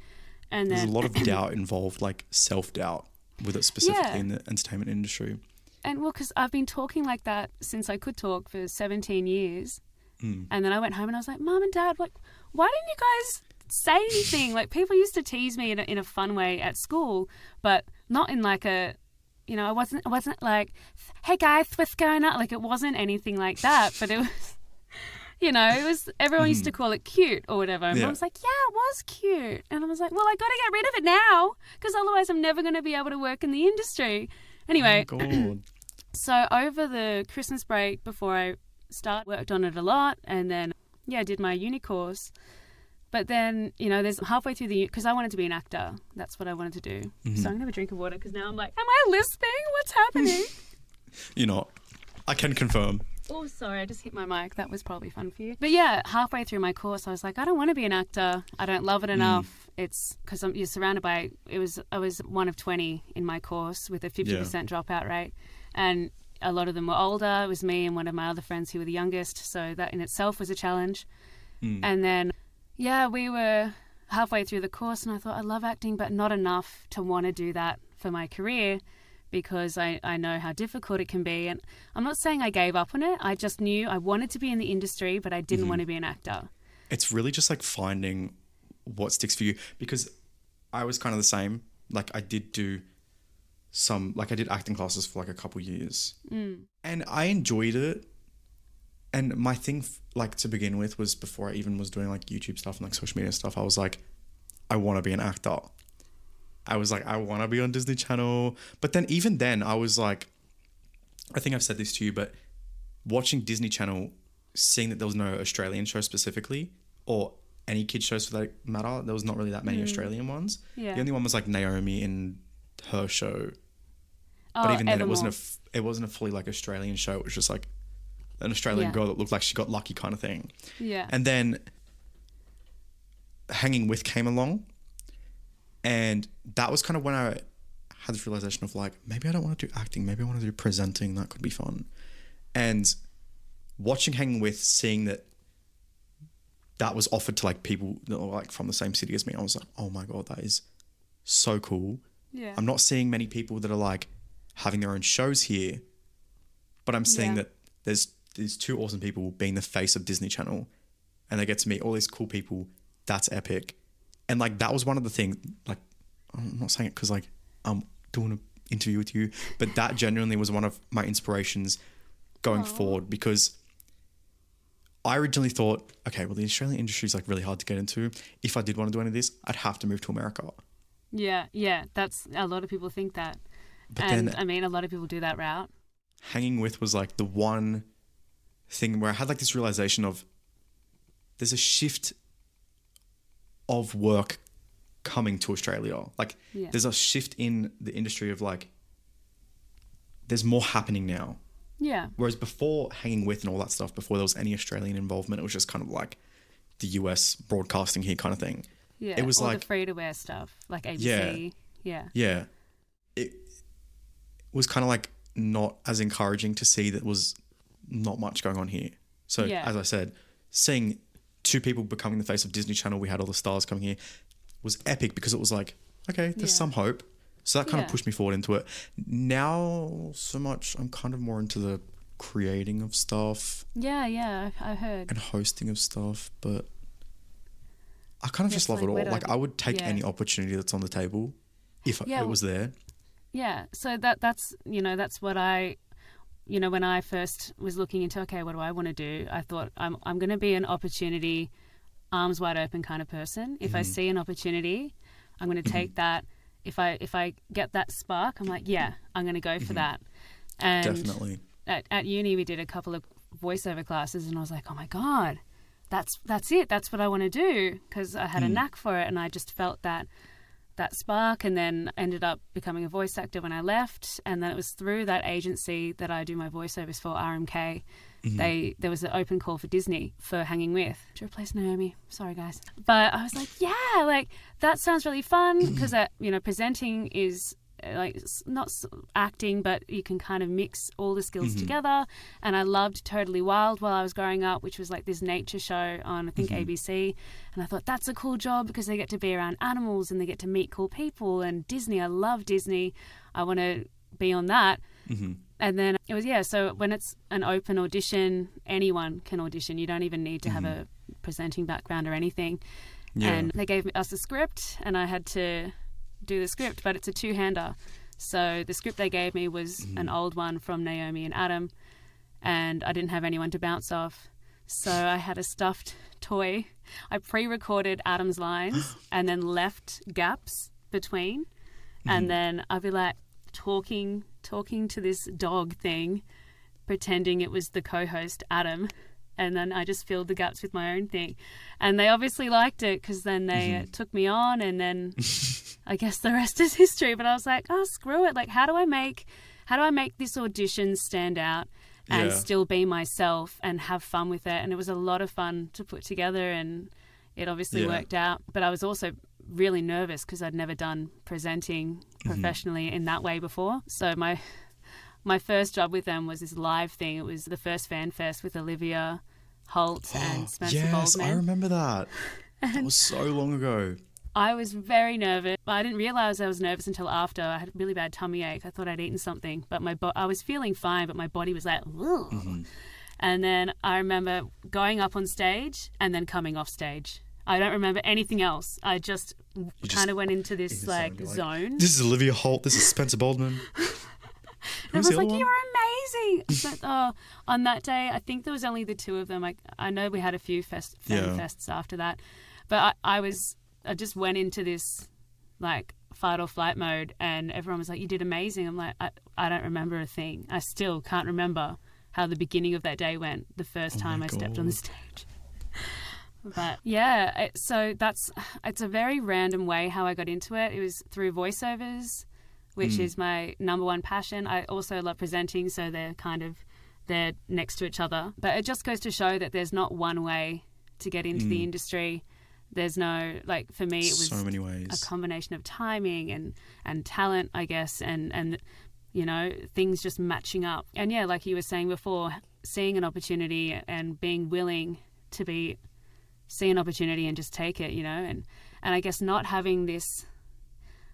And There's then a lot of doubt involved, like self doubt with it specifically Yeah. in the entertainment industry. And well, because I've been talking like that since I could talk for 17 years. Mm. And then I went home and I was like, Mom and Dad, like, why didn't you guys say anything? like, people used to tease me in a, in a fun way at school, but not in like a, you know, I wasn't, I wasn't like, hey guys, what's going on? Like, it wasn't anything like that, but it was, you know, it was, everyone used to mm-hmm. call it cute or whatever. And Yeah. Mom's like, yeah, it was cute. And I was like, well, I got to get rid of it now because otherwise I'm never going to be able to work in the industry. Anyway, Oh, so over the Christmas break before I start, worked on it a lot, and then yeah, I did my uni course. But then you know, there's halfway through the because I wanted to be an actor. That's what I wanted to do. Mm-hmm. So I'm gonna have a drink of water because now I'm like, am I lisping? What's happening? You're not. I can confirm. oh, sorry, I just hit my mic. That was probably fun for you. But yeah, halfway through my course, I was like, I don't want to be an actor. I don't love it enough. It's because you're surrounded by. It was I was one of twenty in my course with a fifty percent dropout rate, and a lot of them were older. It was me and one of my other friends who were the youngest, so that in itself was a challenge. And then, yeah, we were halfway through the course, and I thought I love acting, but not enough to want to do that for my career because I, I know how difficult it can be. And I'm not saying I gave up on it. I just knew I wanted to be in the industry, but I didn't mm-hmm. want to be an actor. It's really just like finding what sticks for you because I was kind of the same. Like I did do some like I did acting classes for like a couple years. Mm. And I enjoyed it. And my thing f- like to begin with was before I even was doing like YouTube stuff and like social media stuff, I was like I want to be an actor. I was like I want to be on Disney Channel. But then even then I was like I think I've said this to you but watching Disney Channel seeing that there was no Australian show specifically or any kid shows for that matter, there was not really that many hmm. Australian ones. Yeah. The only one was like Naomi in her show. oh, But even then, it wasn't a it wasn't a fully like Australian show. It was just like an Australian Yeah. girl that looked like she got lucky kind of thing. Yeah. And then Hanging With came along, and that was kind of when I had this realization of like maybe I don't want to do acting. Maybe I want to do presenting. That could be fun. And watching Hanging With, seeing that that was offered to like people that were like from the same city as me, I was like, oh my god, that is so cool. yeah. I'm not seeing many people that are like having their own shows here, but I'm seeing Yeah. that there's these two awesome people being the face of Disney Channel, and they get to meet all these cool people. That's epic, and like that was one of the things. Like, I'm not saying it because like I'm doing an interview with you, but that genuinely was one of my inspirations going forward because. I originally thought, okay, well, the Australian industry is like really hard to get into. If I did want to do any of this, I'd have to move to America. yeah. Yeah. That's a lot of people think that. But and then I mean, a lot of people do that route. hanging with was like the one thing where I had like this realization of there's a shift of work coming to Australia. Like Yeah. there's a shift in the industry of like there's more happening now. Yeah. Whereas before hanging with and all that stuff, before there was any Australian involvement, it was just kind of like the US broadcasting here kind of thing. Yeah. It was all like the free to wear stuff, like ABC. Yeah. Yeah. yeah, it was kind of like not as encouraging to see that was not much going on here. So Yeah. as I said, seeing two people becoming the face of Disney Channel, we had all the stars coming here, was epic because it was like, okay, there's Yeah. some hope. So that kind Yeah. of pushed me forward into it. Now, so much, I'm kind of more into the creating of stuff Yeah. Yeah. I, heard. and hosting of stuff, but I kind of It's just love like, it all. Like I would take any opportunity that's on the table if it was there. Yeah, so that that's you know that's what I, you know, when I first was looking into okay, what do I want to do? I thought I'm I'm going to be an opportunity, arms wide open kind of person. If I Mm-hmm. see an opportunity, I'm going to take that. If I if I get that spark, I'm like, yeah, I'm going to go for that. And Mm-hmm. Definitely. at, at uni we did a couple of voiceover classes and i was like oh my god that's that's it that's what i want to do because i had a knack for it and i just felt that that spark and then ended up becoming a voice actor when I left. And then it was through that agency that I do my voiceovers for RMK they there was an open call for Disney for Hanging With. To replace Naomi? Sorry guys. But I was like yeah like that sounds really fun. Because you know presenting is uh, like not acting but you can kind of mix all the skills mm-hmm. together. And I loved Totally Wild while I was growing up which was like this nature show on I think mm-hmm. ABC and I thought that's a cool job because they get to be around animals and they get to meet cool people. And Disney I love Disney. I want to be on that. Mm-hmm. And then it was yeah so when it's an open audition anyone can audition. You don't even need to have a presenting background or anything. Yeah. and they gave us a script and i had to do the script but it's a two-hander. So the script they gave me was mm-hmm. an old one from naomi and adam and i didn't have anyone to bounce off. So i had a stuffed toy. I pre-recorded adam's lines and then left gaps between and mm-hmm. then I'd be like talking talking to this dog thing, pretending it was the co-host Adam, and then I just filled the gaps with my own thing, and they obviously liked it because then they uh, took me on, and then I guess the rest is history. But I was like, oh screw it! Like, how do I make how do I make this audition stand out? And Yeah. still be myself and have fun with it. And it was a lot of fun to put together, and it obviously Yeah. worked out. But I was also really nervous because I'd never done presenting professionally in that way before. So my my first job with them was this live thing. It was the first fan fest with Olivia Holt and Spencer yes, Boldman. I remember that. That was so long ago. I was very nervous. I didn't realize I was nervous until after. I had a really bad tummy ache. I thought I'd eaten something, but my bo- I was feeling fine, but my body was like, Ugh. Mm-hmm. and then I remember going up on stage and then coming off stage. I don't remember anything else. I just, just kind of went into this like zone, like, zone. This is Olivia Holt. This is Spencer Boldman. And Who's I was like, one? "You're amazing!" But oh, on that day, I think there was only the two of them. Like, I know we had a few fest fan Yeah. fests after that, but I, I was, I just went into this like fight or flight mode, and everyone was like, "You did amazing." I'm like, I, I don't remember a thing. I still can't remember how the beginning of that day went the first Oh time I stepped on the stage. But yeah, it, so that's it's a very random way how I got into it. It was through voiceovers, which hmm. is my number one passion. I also love presenting, so they're kind of they're next to each other. But it just goes to show that there's not one way to get into the hmm. industry. There's no like for me it was so many ways. a combination of timing and and talent, I guess, and and you know things just matching up. And yeah, like you were saying before, seeing an opportunity and being willing to be see an opportunity and just take it, you know, and and I guess not having this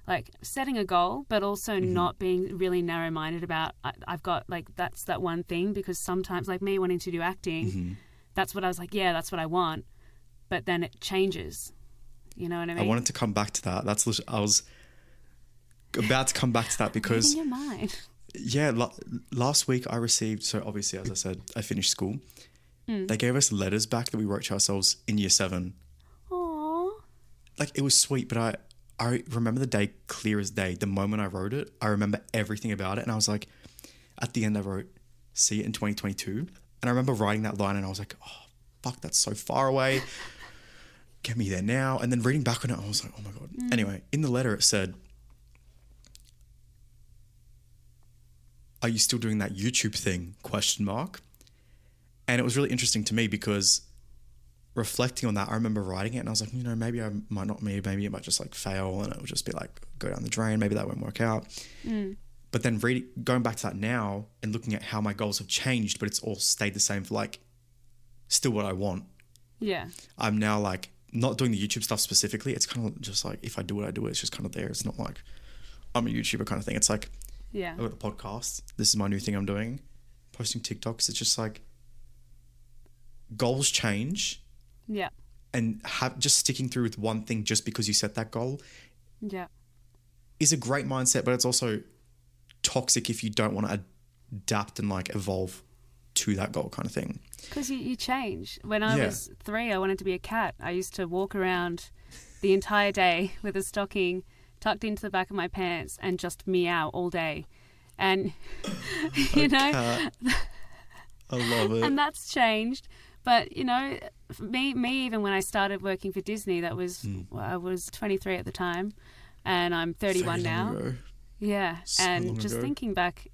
like setting a goal, but also mm-hmm. not being really narrow minded about I, I've got like that's that one thing because sometimes like me wanting to do acting, mm-hmm. that's what I was like, yeah, that's what I want, but then it changes. You know what I mean? I wanted to come back to that. That's I was about to come back to that because your mind. yeah, la- last week I received. So obviously, as I said, I finished school. Mm. They gave us letters back that we wrote to ourselves in year seven. Aww. Like it was sweet, but I I remember the day clear as day. The moment I wrote it, I remember everything about it, and I was like, at the end, I wrote, "See it in 2022," and I remember writing that line, and I was like, "Oh, fuck, that's so far away." Get me there now. And then reading back on it, I was like, oh my God. Mm. Anyway, in the letter, it said, Are you still doing that YouTube thing? Question mark. And it was really interesting to me because reflecting on that, I remember writing it and I was like, you know, maybe I might not, maybe, maybe it might just like fail and it would just be like go down the drain. Maybe that won't work out. Mm. But then reading, going back to that now and looking at how my goals have changed, but it's all stayed the same for like still what I want. Yeah. I'm now like not doing the YouTube stuff specifically. It's kind of just like if I do what I do, it's just kind of there. It's not like I'm a YouTuber kind of thing. It's like Yeah. I've got the podcast. This is my new thing I'm doing. Posting TikToks. It's just like goals change Yeah. and have just sticking through with one thing just because you set that goal Yeah. is a great mindset, but it's also toxic if you don't want to adapt and like evolve to that goal kind of thing. Because you, you change. When I Yeah. was three, I wanted to be a cat. I used to walk around the entire day with a stocking tucked into the back of my pants and just meow all day. And, you know, Cat. I love it. and that's changed. But you know, me, me even when I started working for Disney, that was Hmm. well, I was 23 at the time. and I'm 31 Very now. ago. Yeah, So and just ago. thinking back,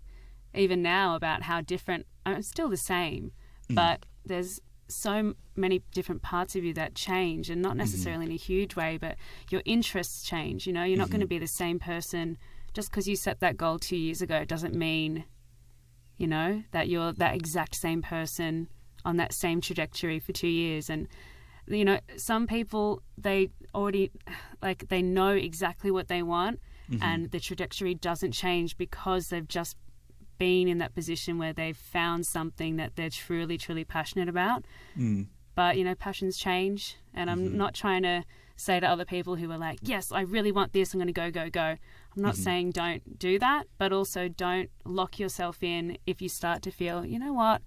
even now about how different. I'm still the same, Mm. but there's so many different parts of you that change, and not Mm-hmm. necessarily in a huge way, but your interests change. You know, you're not going to Mm-hmm. be the same person just because you set that goal two years ago. Doesn't mean, you know, that you're that exact same person on that same trajectory for two years. And you know, some people they already like they know exactly what they want, mm-hmm. and the trajectory doesn't change because they've just been in that position where they've found something that they're truly, truly passionate about. Mm. But you know, passions change, and I'm mm-hmm. not trying to say to other people who are like, "Yes, I really want this. I'm going to go, go, go." I'm not mm-hmm. saying don't do that, but also don't lock yourself in if you start to feel, you know what,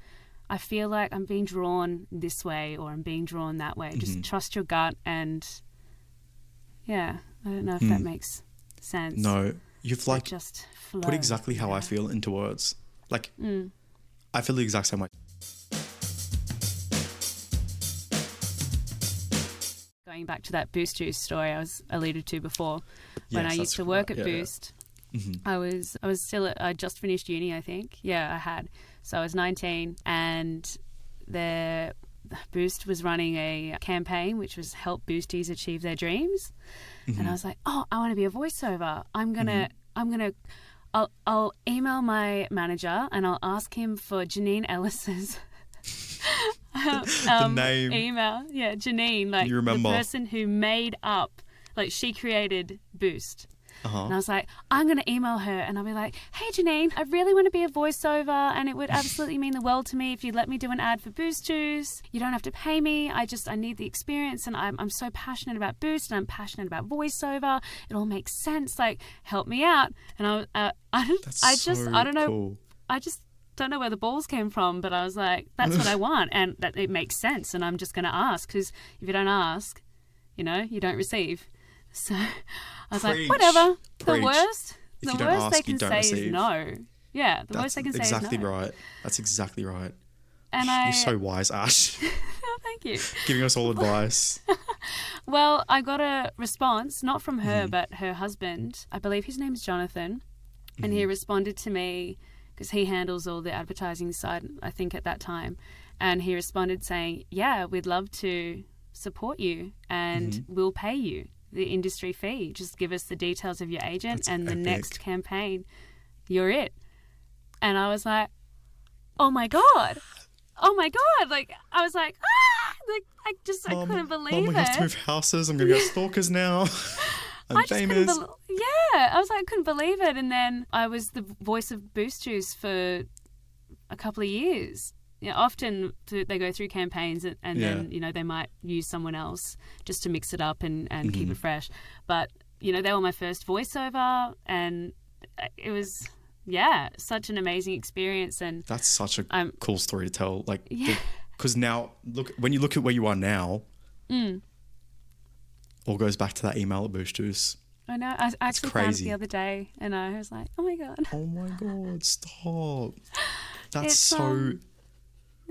I feel like I'm being drawn this way or I'm being drawn that way. Just trust your gut, and yeah, I don't know if that makes sense. No, you've like just flow. put exactly how I feel into words. Like, Mm. I feel the exact same way. going back to that Boost Juice story I was alluded to before, when I used to work right. at Yeah, yeah. Boost, I was I was still at, I just finished uni, I think. Yeah, I had. So I was 19, and the Boost was running a campaign which was help boosties achieve their dreams, and I mm-hmm. was like, oh, I want to be a voiceover. I'm gonna mm-hmm. I'm gonna. I'll, I'll email my manager and I'll ask him for Janine Ellis's um, um, name. email. Yeah, Janine, like You remember. the person who made up, like she created Boost. Uh-huh. And I was like, I'm going to email her and I'll be like, hey, Janine, I really want to be a voiceover and it would absolutely mean the world to me if you let me do an ad for Boost Juice. You don't have to pay me. I just, I need the experience and I'm, I'm so passionate about Boost and I'm passionate about voiceover. It all makes sense. Like, help me out. And I, uh, I, That's I just, so I don't know. cool. I just don't know where the balls came from, but I was like, that's what I want, and that it makes sense, and I'm just going to ask because if you don't ask, you know, you don't receive. So I was Preach. like, whatever. The worst, If the worst they ask, you can say is no. Yeah, the That's worst they can exactly say is no. right. That's exactly right. And I, You're so wise, Ash. oh, thank you. Giving us all advice. Well, I got a response, not from her, Mm-hmm. but her husband. I believe his name's Jonathan. And Mm-hmm. he responded to me because he handles all the advertising side, I think, at that time. And he responded saying, Yeah, we'd love to support you and Mm-hmm. we'll pay you the industry fee. Just give us the details of your agent That's and the next campaign. You're it. And I was like, Oh my God. Oh my God. Like, I was like, ah! Like, I just, I couldn't believe Mum, it. we have to move houses. I'm gonna get stalkers now. I'm I just couldn't famous. bel yeah, I was like, I couldn't believe it. And then I was the voice of Boost Juice for a couple of years. You know, often th- they go through campaigns and, and Yeah. then, you know, they might use someone else just to mix it up and, and keep Mm-hmm. it fresh. But, you know, they were my first voiceover and it was, yeah, such an amazing experience. And That's such a I'm- cool story to tell. Like, Yeah. because now look when you look at where you are now, Mm. all goes back to that email at Boost Juice. I know, I I actually found it crazy. the other day and I was like, oh my God. Oh my god! Stop. That's It's, so um,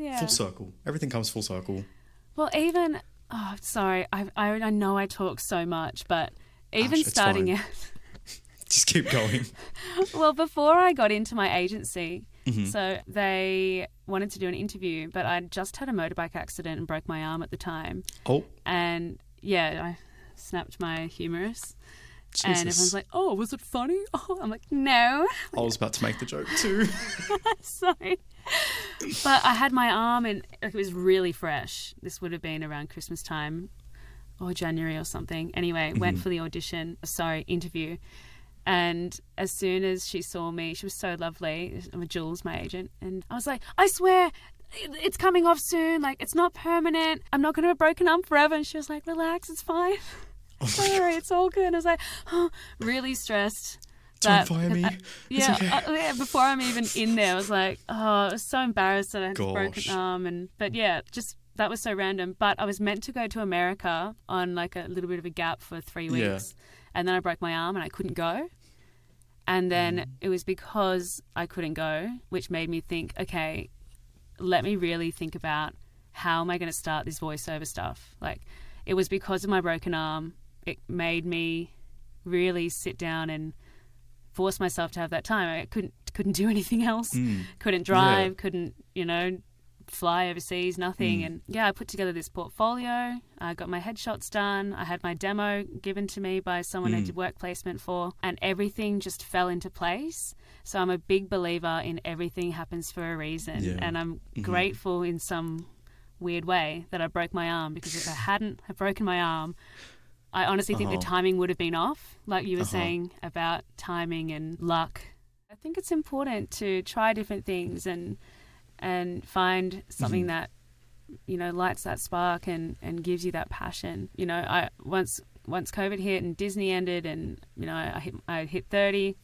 Yeah. full circle. Everything comes full circle. Well, even oh, sorry, I, I I know I talk so much, but even Ash, starting out, Just keep going. well, before I got into my agency, Mm-hmm. so they wanted to do an interview, but I just had a motorbike accident and broke my arm at the time, Oh, and yeah, I snapped my humerus. And Jesus. everyone's like, "Oh, was it funny?" Oh, I'm like, "No, I was about to make the joke too. sorry." But I had my arm, and like, it was really fresh. This would have been around Christmas time, or January or something. Anyway, went mm-hmm. for the audition. Sorry, interview. And as soon as she saw me, she was so lovely. Jules, my agent, and I was like, "I swear." It's coming off soon. Like it's not permanent. I'm not going to have a broken arm forever. And she was like, "Relax, it's fine. Don't it's all good." And I was like, "Oh, really stressed." Don't fire me. I- yeah, okay. uh, yeah, before I'm even in there, I was like, oh, I was so embarrassed that I had a broken arm, and but yeah, just that was so random. But I was meant to go to America on like a little bit of a gap for three Yeah. weeks, and then I broke my arm and I couldn't go. And then Mm. it was because I couldn't go, which made me think, okay, let me really think about how am I going to start this voiceover stuff. Like, it was because of my broken arm. It made me really sit down and force myself to have that time. I couldn't couldn't do anything else. Hmm. Couldn't drive. Couldn't you know fly overseas. Nothing. Hmm. And yeah, I put together this portfolio. I got my headshots done. I had my demo given to me by someone I hmm. did work placement for, and everything just fell into place. So I'm a big believer in everything happens for a reason, Yeah. and I'm mm-hmm. grateful in some weird way that I broke my arm because if I hadn't have broken my arm, I honestly think the Uh-huh. timing would have been off, like you were Uh-huh. saying about timing and luck. I think it's important to try different things and and find something Mm-hmm. that you know lights that spark and and gives you that passion. You know, I once once COVID hit and Disney ended and you know I hit I hit 30,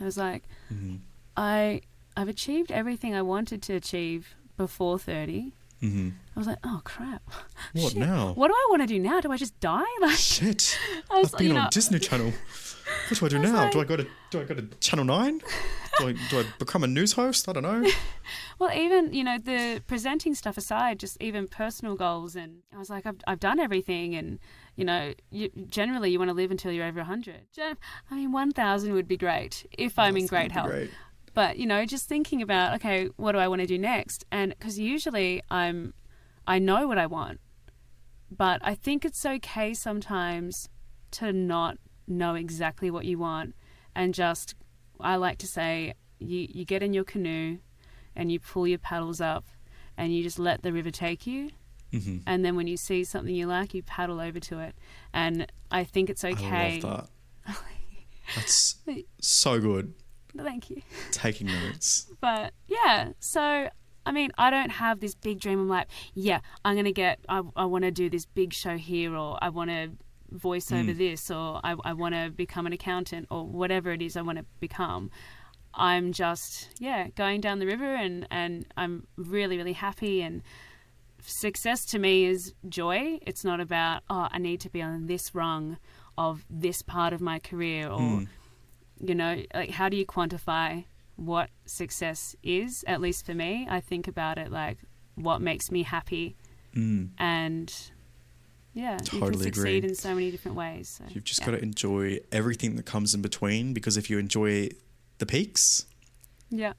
I was like Mm-hmm. I I've achieved everything I wanted to achieve before 30. Mm-hmm. I was like, oh crap. What Shit. now? What do I want to do now? Do I just die? Like, Shit. I was, I've been on know, Disney Channel. What do I do was now? like- do I go to do I go to Channel Nine? do I do I become a news host? I don't know. Well, even you know the presenting stuff aside, just even personal goals, and I was like, I've I've done everything, and you know, you, generally you want to live until you're over hundred. I mean, one thousand would be great if I'm in great health. Great. But you know, just thinking about okay, what do I want to do next? And because usually I'm, I know what I want, but I think it's okay sometimes to not know exactly what you want, and just I like to say you you get in your canoe, and you pull your paddles up, and you just let the river take you. Mm-hmm. And then when you see something you like, you paddle over to it. And I think it's okay. I love that. That's so good. Thank you. Taking notes. But yeah, so I mean, I don't have this big dream. I'm like, yeah, I'm gonna get. I, I want to do this big show here, or I want to voice over hmm. this, or I, I want to become an accountant, or whatever it is I want to become. I'm just yeah going down the river, and and I'm really really happy and. Success to me is joy. It's not about, oh, I need to be on this rung of this part of my career or hmm. You know like how do you quantify what success is at least for me i think about it like what makes me happy Mm. and yeah you can succeed agree. in so many different ways so, You've just yeah. got to enjoy everything that comes in between because if you enjoy the peaks, yeah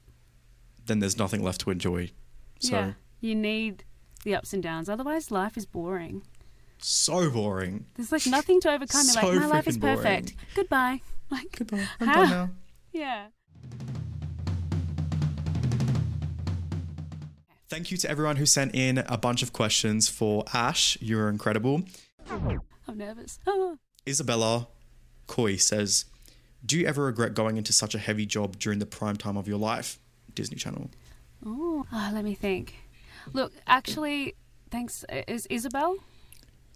then there's nothing left to enjoy. So yeah you need the ups and downs otherwise life is boring so boring. there's like nothing to overcome you're So like my life is freaking boring. perfect goodbye like Goodbye. I'm How? done now. yeah Thank you to everyone who sent in a bunch of questions for Ash. You're incredible. i'm nervous oh. Isabella Coy says, "Do you ever regret going into such a heavy job during the prime time of your life?" Disney Channel. Oh, ah, let me think. Look, actually, thanks. Is Isabel?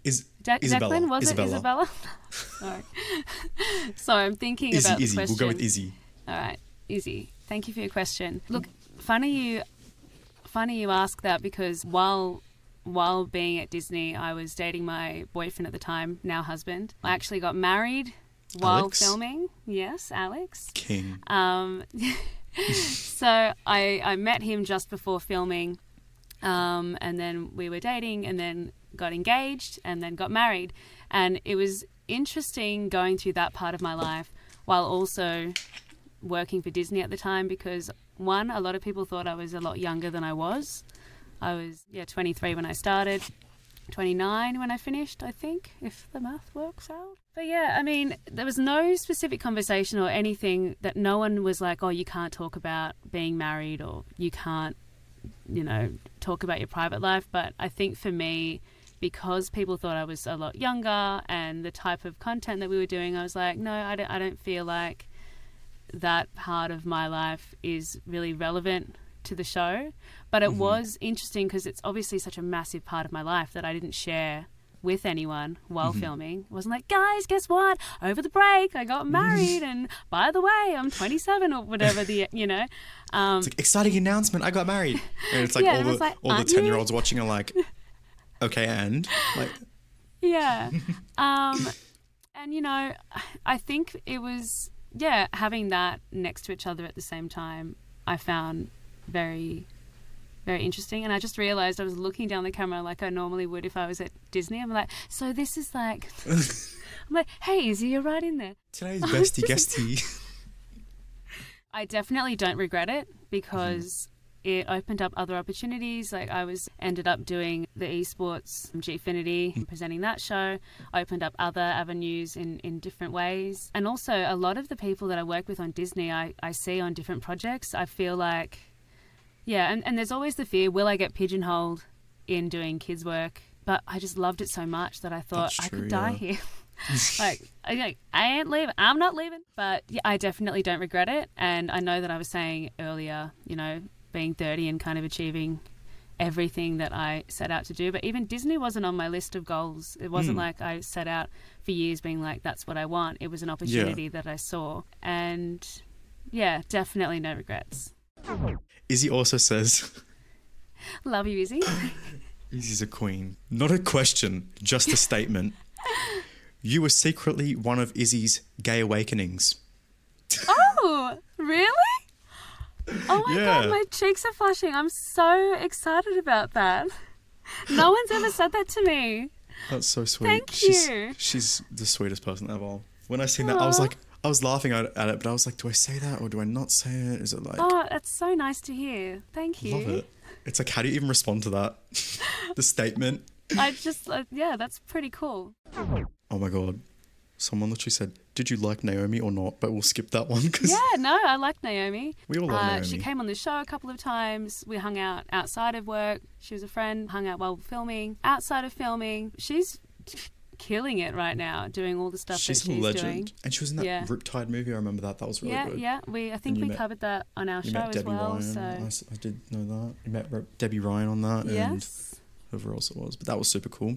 Is De- Isabella? Declan, was Isabella. it Isabella? Sorry. Sorry, I'm thinking Izzy, about the Izzy. question. We'll go with Izzy. All right, Izzy. Thank you for your question. Look, funny you, funny you ask that because while while being at Disney, I was dating my boyfriend at the time, now husband. I actually got married while Alex? filming. Yes, Alex. King. Um, so I, I met him just before filming, um, and then we were dating, and then got engaged, and then got married. And it was interesting going through that part of my life while also working for Disney at the time because one, a lot of people thought I was a lot younger than I was. I was yeah 23 when I started. 29 when I finished, I think, if the math works out. But yeah, I mean, there was no specific conversation or anything that no one was like, oh, you can't talk about being married or you can't, you know, talk about your private life. But I think for me, because people thought I was a lot younger and the type of content that we were doing, I was like, no, I don't, I don't feel like that part of my life is really relevant to the show. But it was interesting because it's obviously such a massive part of my life that I didn't share with anyone while filming. It wasn't like, guys, guess what? Over the break, I got married, and by the way, I'm 27 or whatever the you know. Um, It's like exciting announcement. I got married. And it's like Yeah, all the like, all the ten year olds watching are like, okay, and like yeah um and you know i think it was yeah having that next to each other at the same time i found very very interesting. And I just realized I was looking down the camera like I normally would if I was at Disney. I'm like, so this is like, I'm like, hey, Izzy, you're right in there. Today's bestie guestie. I definitely don't regret it because it opened up other opportunities. Like I was ended up doing the esports um, from Gfinity, and hmm. presenting that show, opened up other avenues in, in different ways. And also a lot of the people that I work with on Disney I, I see on different projects. I feel like yeah, and, and there's always the fear, will I get pigeonholed in doing kids work? But I just loved it so much that I thought That's I could die yeah. here. like I, like, I ain't leaving. I'm not leaving. But yeah, I definitely don't regret it. And I know that I was saying earlier, you know, being 30 and kind of achieving everything that I set out to do. But even Disney wasn't on my list of goals. It wasn't hmm. like I set out for years being like, that's what I want. It was an opportunity that I saw. And yeah, definitely no regrets. Izzy also says, Love you, Izzy. Izzy's a queen. Not a question, just a statement. You were secretly one of Izzy's gay awakenings. oh, really? Oh my Yeah. god, my cheeks are flushing. I'm so excited about that. No one's ever said that to me. That's so sweet. Thank she's, you. She's the sweetest person ever. When I seen that, I was like, I was laughing at, at it, but I was like, do I say that or do I not say it? Is it like, Oh, that's so nice to hear. Thank you. love it? It's like, how do you even respond to that? the statement. I just, uh, yeah, that's pretty cool. Oh my god. Someone literally said, "Did you like Naomi or not?" But we'll skip that one because Yeah, no, I like Naomi. We all love uh, Naomi. She came on the show a couple of times. We hung out outside of work. She was a friend, hung out while filming. Outside of filming, she's killing it right now, doing all the stuff she's that she's a legend, doing. and she was in that Yeah. Riptide movie. I remember that. That was really yeah, good. yeah. We I think we met- covered that on our show as Debby well. Ryan. So I, I did know that. You met Debby Ryan on that, and yes. whoever else it was. But that was super cool.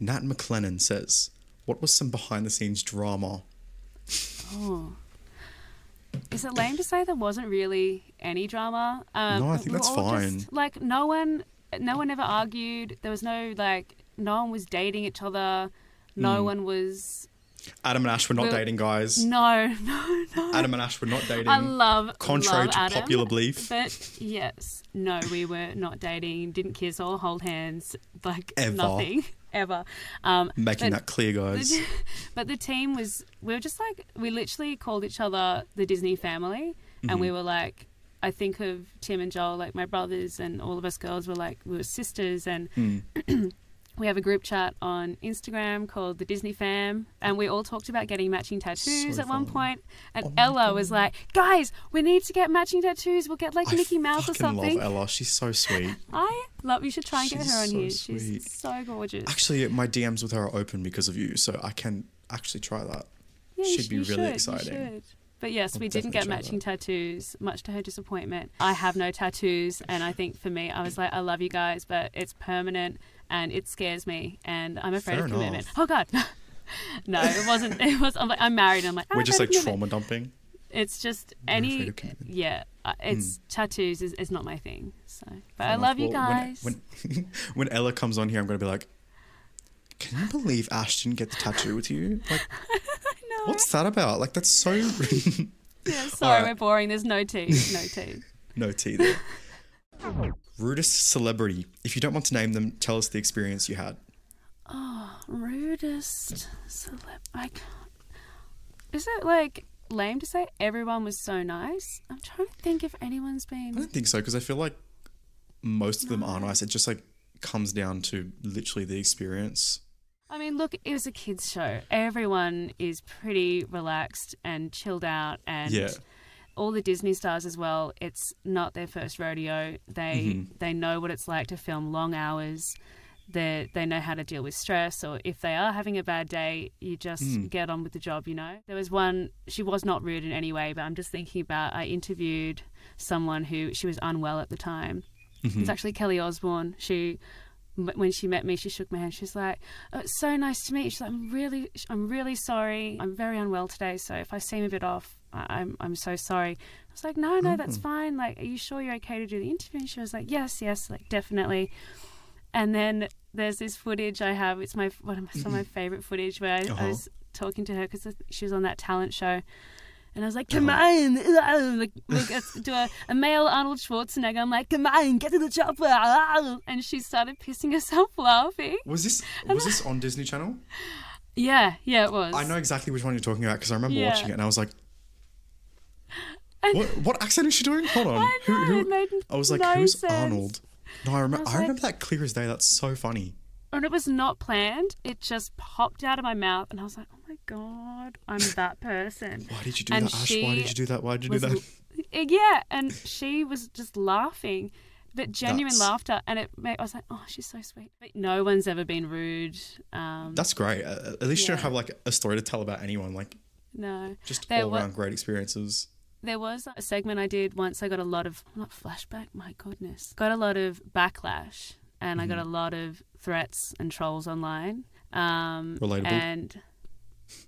Nat McLennan says, "What was some behind-the-scenes drama?" Oh. Is it lame to say there wasn't really any drama? Um, No, I think we that's fine. Just, like no one, no one ever argued. There was no like, no one was dating each other. No Hmm. one was. Adam and Ash were not Well, dating, guys. No, no, no. Adam and Ash were not dating. I love contrary love to Adam, popular belief. But yes, no, we were not dating. Didn't kiss or hold hands. Like Ever. nothing ever. Um, Making but- that clear, guys. but the team was we were just like we literally called each other the Disney family and we were like I think of Tim and Joel like my brothers and all of us girls were like we were sisters and we have a group chat on Instagram called the Disney Fam and we all talked about getting matching tattoos So at one point and Oh Ella was like guys we need to get matching tattoos we'll get like I Mickey Mouse or something love Ella. She's so sweet. I love you should try and get her on so here sweet. she's so gorgeous Actually, my DMs with her are open because of you, so I can actually try that. Yeah, Should be really should, exciting. But yes, I'll we didn't get matching tattoos, much to her disappointment. I have no tattoos, and I think for me, I was like, I love you guys, but it's permanent and it scares me, and I'm afraid Fair of commitment. enough. Oh God. no, it wasn't. It was. I'm like, I'm married. I'm like, We're just like trauma dumping. It's just You're any. Yeah, uh, it's tattoos is, is not my thing. So, but I Fair love enough. you Well, when- guys. When, when, Ella comes on here, I'm going to be like, can you believe Ash didn't get the tattoo with you? Like, no. what's that about? Like, that's so. Yeah, sorry, Alright. we're boring. There's no tea. No tea. no tea there. Rudest celebrity. If you don't want to name them, tell us the experience you had. Oh, rudest celeb. I can't. Is it like lame to say everyone was so nice? I'm trying to think if anyone's been. I don't think so because I feel like most of them are nice. It just like comes down to literally the experience. I mean, look, it was a kids' show. Everyone is pretty relaxed and chilled out, and Yeah. All the Disney stars as well. It's not their first rodeo. They Mm-hmm. they know what it's like to film long hours. They they know how to deal with stress, or if they are having a bad day, you just Mm. get on with the job. You know, there was one. She was not rude in any way, but I'm just thinking about. I interviewed someone who she was unwell at the time. Mm-hmm. It's actually Kelly Osbourne. She when she met me, she shook my hand. She's like, oh, "It's so nice to meet you." She's like, "I'm really, I'm really sorry. I'm very unwell today. So if I seem a bit off, I'm, I'm so sorry." I was like, "No, no, that's fine. Like, are you sure you're okay to do the interview?" And she was like, "Yes, yes, like definitely." And then there's this footage I have. It's my one of my, some of my favorite footage where I, I Uh-huh. was talking to her because she was on that talent show. And I was like, come on, like, like do a, a male Arnold Schwarzenegger. I'm like, come on, get to the chopper. And she started pissing herself laughing. Was this was this on Disney Channel? Yeah, yeah, it was. I know exactly which one you're talking about because I remember Yeah. watching it and I was like, what what accent is she doing? Hold on. I know, it made I was like, no who's sense. Arnold? No, I remember. I, remember like- that clear as day. That's so funny. And it was not planned. It just popped out of my mouth, and I was like, "Oh my god, I'm that person." Why did you do And that, Ash? Why did you do that? Why did you do that? yeah, and she was just laughing, but genuine That's- laughter, and it made I was like, "Oh, she's so sweet." But no one's ever been rude. Um, That's great. Uh, at least you don't have like a story to tell about anyone. Like no, just There all around great experiences. There was a segment I did once. I got a lot of not flashback. My goodness, got a lot of backlash, and I got Mm-hmm. a lot of threats and trolls online. Um, Relatable. And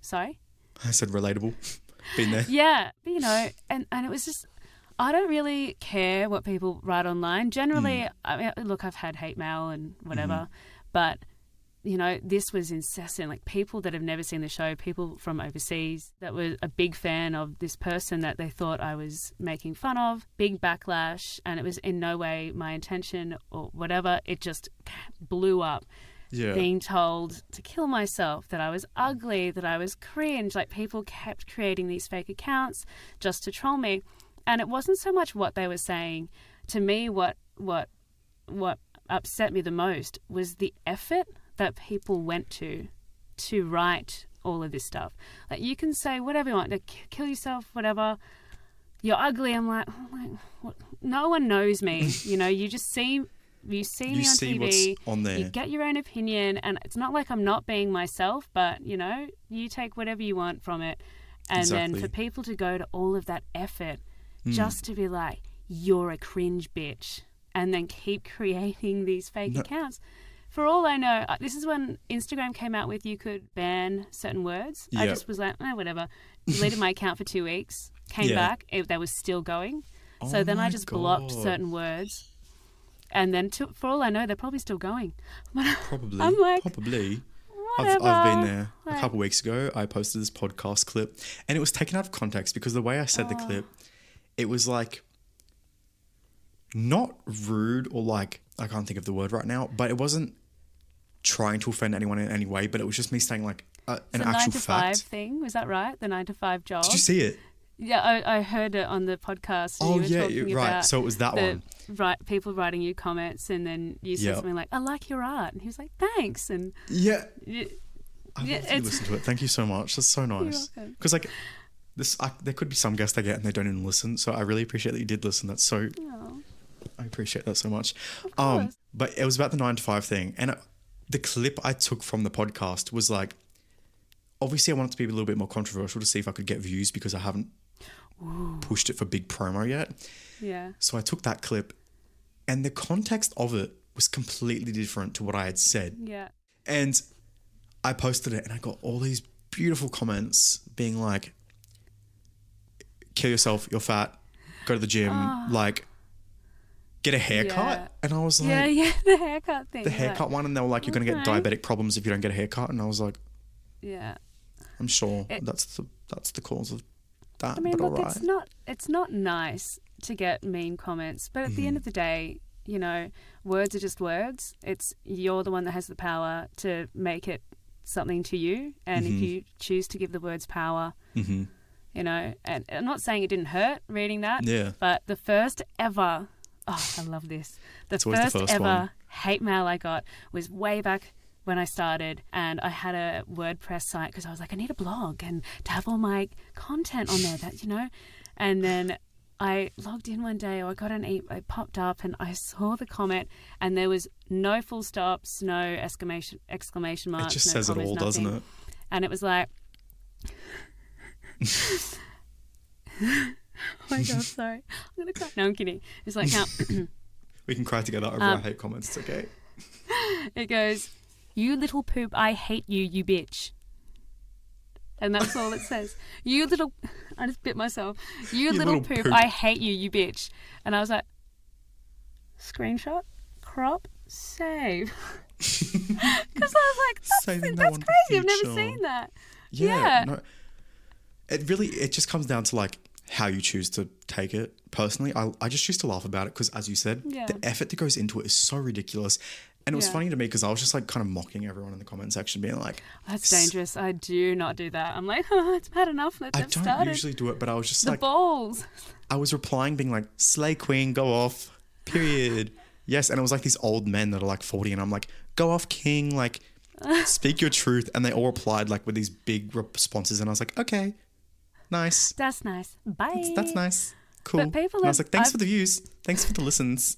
sorry. I said relatable. Been there. Yeah, but, you know, and and it was just I don't really care what people write online. Generally, Mm. I mean, look, I've had hate mail and whatever, but you know, this was incessant. Like people that have never seen the show, people from overseas that were a big fan of this person that they thought I was making fun of. Big backlash, and it was in no way my intention or whatever. It just blew up Yeah. being told to kill myself, that I was ugly, that I was cringe. Like people kept creating these fake accounts just to troll me. And it wasn't so much what they were saying. To me, what what what upset me the most was the effort that people went to to write all of this stuff. Like you can say whatever you want, to kill yourself, whatever. You're ugly. I'm like, oh my, what? no one knows me. you know, you just see you see You me on see TV. what's on there. You get your own opinion, and it's not like I'm not being myself, but you know, you take whatever you want from it. And then for people to go to all of that effort Hmm. just to be like, you're a cringe bitch, and then keep creating these fake No. accounts. For all I know, uh, this is when Instagram came out with you could ban certain words. I just was like, eh, whatever. Deleted my account for two weeks, came Yeah. back, it, they was still going. so Oh then I just blocked certain words. And then, to, for all I know, they're probably still going. But Probably. I'm like, probably. I've. I've been there a Like- couple weeks ago. I posted this podcast clip and it was taken out of context because the way I said Oh. the clip, it was like not rude or like, I can't think of the word right now, but it wasn't trying to offend anyone in any way, but it was just me saying like uh, an actual nine to five fact. thing was that right? The nine to five job. Did you see it? Yeah, I, I heard it on the podcast. Oh, you were yeah, you- right. So it was that the, one. Right, people writing you comments, and then you said Yeah. something like, "I like your art," and he was like, "Thanks," and Yeah. y- I Yeah, love you listen to it. Thank you so much. That's so nice. Because like this, I, there could be some guests I get and they don't even listen. So I really appreciate that you did listen. That's so. oh, I appreciate that so much. Um, but it was about the nine to five thing, and the clip I took from the podcast was like, obviously I wanted to be a little bit more controversial to see if I could get views because I haven't pushed it for big promo yet. yeah, So I took that clip, and the context of it was completely different to what I had said. yeah, And I posted it and I got all these beautiful comments being like, kill yourself, you're fat, go to the gym, ah. like, get a haircut. Ah. Yeah. And I was like, yeah, yeah. The haircut thing. the like, haircut one. And they were like, you're going to get diabetic problems if you don't get a haircut. And I was like, Yeah. I'm sure It- that's the that's the cause of that. I mean, look, right. it's not it's not nice to get mean comments, but at the Mm-hmm. end of the day, you know, words are just words. It's you're the one that has the power to make it something to you, and if you choose to give the words power, hmm you know, and I'm not saying it didn't hurt reading that, Yeah. but the first ever, oh, I love this. The always the first, first ever one. hate mail I got was way back when I started, and I had a WordPress site because I was like, I need a blog and to have all my content on there, that you know, and then. I logged in one day, or I got an e- it popped up, and I saw the comment, and there was no full stops, no exclamation exclamation It just no says it all, doesn't it? And it was like, oh my god, sorry, I'm gonna cry. No, I'm kidding. It's like now We can cry together over Um, our hate comments. It's okay. it goes, "You little poop, I hate you, you bitch." And that's all it says. You little, I just bit myself. You, little, little poop, poop. I hate you, you bitch. And I was like, screenshot, crop, save. Because I was like, that's, Saving that's crazy. I've never seen that. Yeah. Yeah. No, it really it just comes down to like how you choose to take it. Personally, I I just choose to laugh about it because, as you said, Yeah. the effort that goes into it is so ridiculous. And it was Yeah. funny to me because I was just like kind of mocking everyone in the comment section, being like, That's dangerous. I do not do that. I'm like, oh, it's bad enough. Let's I don't started. usually do it, but I was just the like, balls. I was replying, being like, "Slay Queen, go off." Period. yes, and it was like these old men that are like forty, and I'm like, "Go off, King!" Like, speak your truth. And they all replied like with these big responses, and I was like, "Okay, nice. That's nice. Bye. That's nice. Cool." But people and I was like, "Thanks I've- for the views. Thanks for the listens."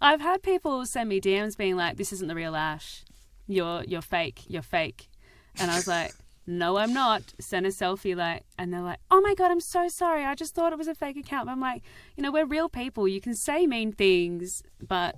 I've had people send me DMs being like, "This isn't the real Ash. You're you're fake. You're fake." And I was like, "No, I'm not." Send a selfie, like, and they're like, "Oh my god, I'm so sorry. I just thought it was a fake account." But I'm like, you know, we're real people. You can say mean things, but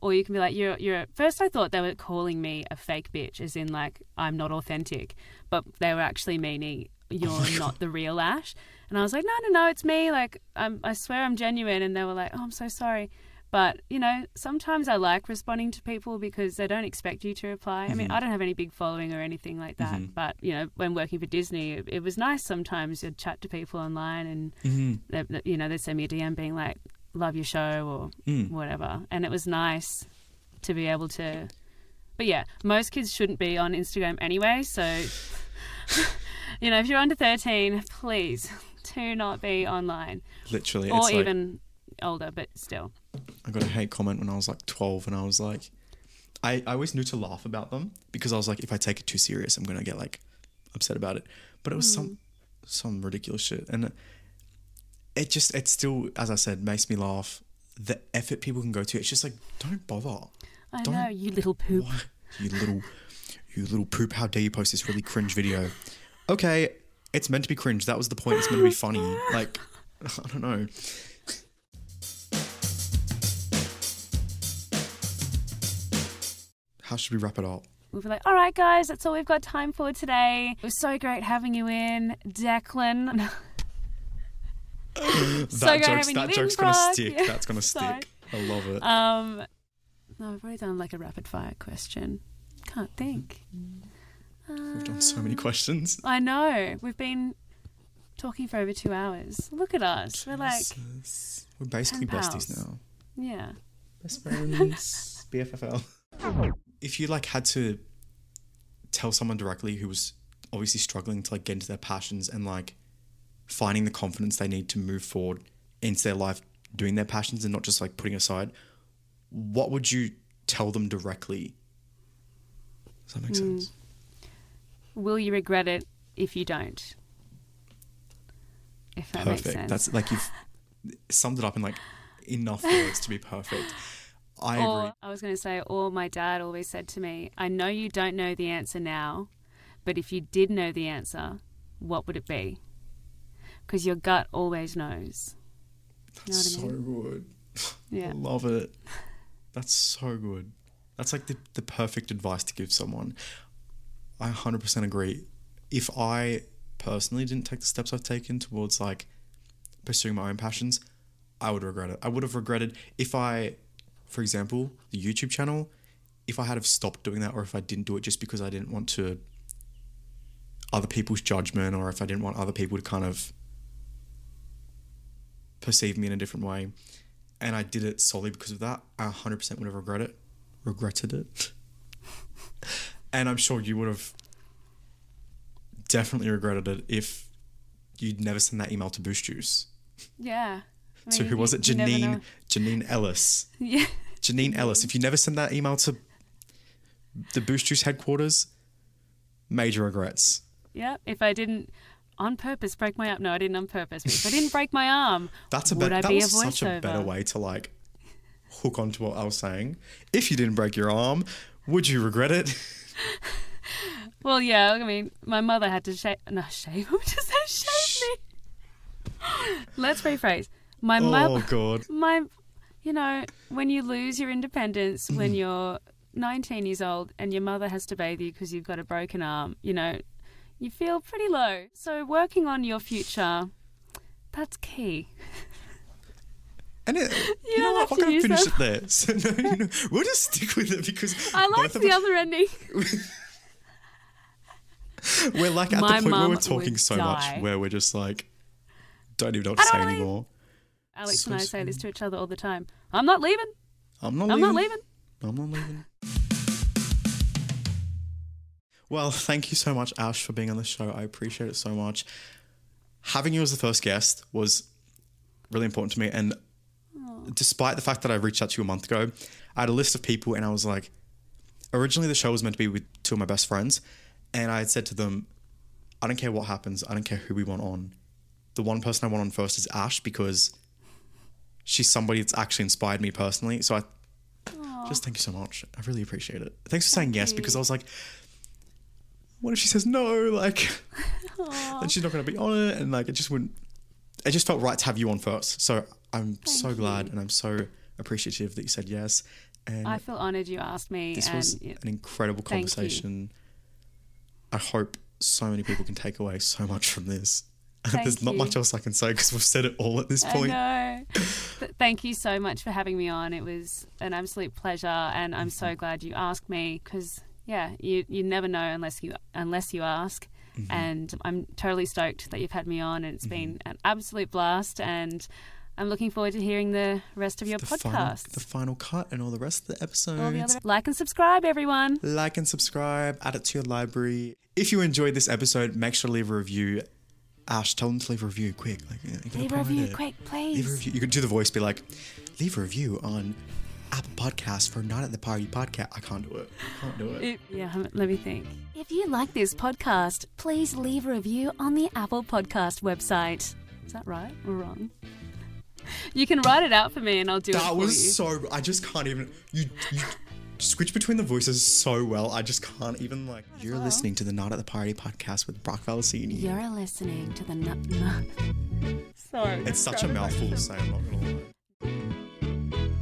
or you can be like, "You're you're." First, I thought they were calling me a fake bitch, as in like I'm not authentic, but they were actually meaning you're not the real Ash. And I was like, "No, no, no, it's me. Like, I'm, I swear I'm genuine." And they were like, "Oh, I'm so sorry." But, you know, sometimes I like responding to people because they don't expect you to reply. I mean, mm-hmm. I don't have any big following or anything like that. Mm-hmm. But, you know, when working for Disney, it, it was nice sometimes to chat to people online and, mm-hmm. they, they- you know, they'd send me a DM being like, love your show or mm. whatever. And it was nice to be able to. But yeah, most kids shouldn't be on Instagram anyway. So, you know, if you're under 13, please do not be online Literally, or it's like, even older, but still. I got a hate comment when I was like 12, and I was like, I, I always knew to laugh about them because I was like, if I take it too serious, I'm gonna get like upset about it. But it was some mm. some ridiculous shit, and it just it still, as I said, makes me laugh. The effort people can go to, it's just like, don't bother. I Don't- know, you little poop. Why, you little, you little poop! How dare you post this really cringe video? Okay, it's meant to be cringe. That was the point. It's meant to be funny. Like, I don't know. How should we wrap it up? We'll be like, all right, guys, that's all we've got time for today. It was so great having you in, Declan. so that great joke's, that joke's gonna Brock. stick. Yeah, That's gonna sorry. stick. I love it. Um, no, we've already done like a rapid fire question. Can't think. We've done so many questions. I know. We've been talking for over two hours. Look at us. We're like, we're basically besties now. yeah. Best friends. BFFL. If you like had to tell someone directly who was obviously struggling to like get into their passions and like finding the confidence they need to move forward into their life doing their passions and not just like putting aside, what would you tell them directly? Does that make Hmm. sense? Will you regret it if you don't? If that makes perfect. sense. That's like you've summed it up in like enough words to be perfect. I agree. Or I was going to say, or my dad always said to me, I know you don't know the answer now, but if you did know the answer, what would it be? Because your gut always knows. That's know I so mean? good. Yeah. I love it. That's so good. That's like the, the perfect advice to give someone. I 100% agree. If I personally didn't take the steps I've taken towards like pursuing my own passions, I would regret it. I would have regretted if I, for example, the YouTube channel, if I had have stopped doing that or if I didn't do it just because I didn't want to other people's judgment or if I didn't want other people to kind of perceive me in a different way and I did it solely because of that, I 100% would have regret it, regretted it. and I'm sure you would have definitely regretted it if you'd never sent that email to Boost Juice. Yeah. I So mean, who was it? Janine. Janine Allis. Yeah. Janine Allis. If you never sent that email to the Boost Juice headquarters, major regrets. Yeah. If I didn't on purpose break my arm, no, I didn't on purpose. But if I didn't break my arm, That's a would better. That be was a such a better way to like hook onto what I was saying. If you didn't break your arm, would you regret it? Well, yeah. I mean, my mother had to shave. No, shave. I just said shave me. Let's rephrase. My oh mother. god. my you know when you lose your independence Mm. when you're 19 years old and your mother has to bathe you because you've got a broken arm you know you feel pretty low so working on your future that's key And it, you, don't know what? to gonna finish it there. So no, you know, we'll just stick with it because i like the other ending We're like at My the point where we're talking so die. much where we're just like, don't even know what to say anymore. Alex So and I say this to each other all the time. I'm not leaving. I'm not I'm leaving. not leaving. I'm not leaving. Well, thank you so much, Ash, for being on the show. I appreciate it so much. Having you as the first guest was really important to me. And despite the fact that I reached out to you a month ago, I had a list of people and I was like, originally the show was meant to be with two of my best friends. And I had said to them, I don't care what happens. I don't care who we want on. The one person I want on first is Ash because she's somebody that's actually inspired me personally. So I just thank you so much. I really appreciate it. Thanks for saying yes because I was like, what if she says no? Like, then she's not going to be on it. And like, it just wouldn't, it just felt right to have you on first. So I'm so glad and I'm so appreciative that you said yes. And I feel honoured you asked me. this and was an incredible conversation. I hope so many people can take away so much from this. Thank There's not you. much else I can say because we've said it all at this point. I know. Thank you so much for having me on. It was an absolute pleasure, and I'm Mm-hmm. so glad you asked me because yeah, you you never know unless you unless you ask. Mm-hmm. And I'm totally stoked that you've had me on, and it's been an absolute blast. And I'm looking forward to hearing the rest of your the podcast. final, the final cut and all the rest of the episodes. The other like and subscribe, everyone. like and subscribe, add it to your library. If you enjoyed this episode, make sure to leave a review. Ash, tell them to leave a review quick. Like, Leave a review, it. quick, Leave a please. review. You could do the voice, be like, leave a review on Apple Podcasts for Not at the Party podcast. I can't do it. I can't do it. It- yeah, um, let me think. If you like this podcast, please leave a review on the Apple Podcast website. Is that right or wrong? You can write it out for me and I'll do it That was you. so. I just can't even. You you switch between the voices so well. I just can't even like. You're listening to the Not at the Party podcast with Brock Valesini. You're listening to the nut. nut. Sorry. It's such a mouthful to say. I'm not gonna lie.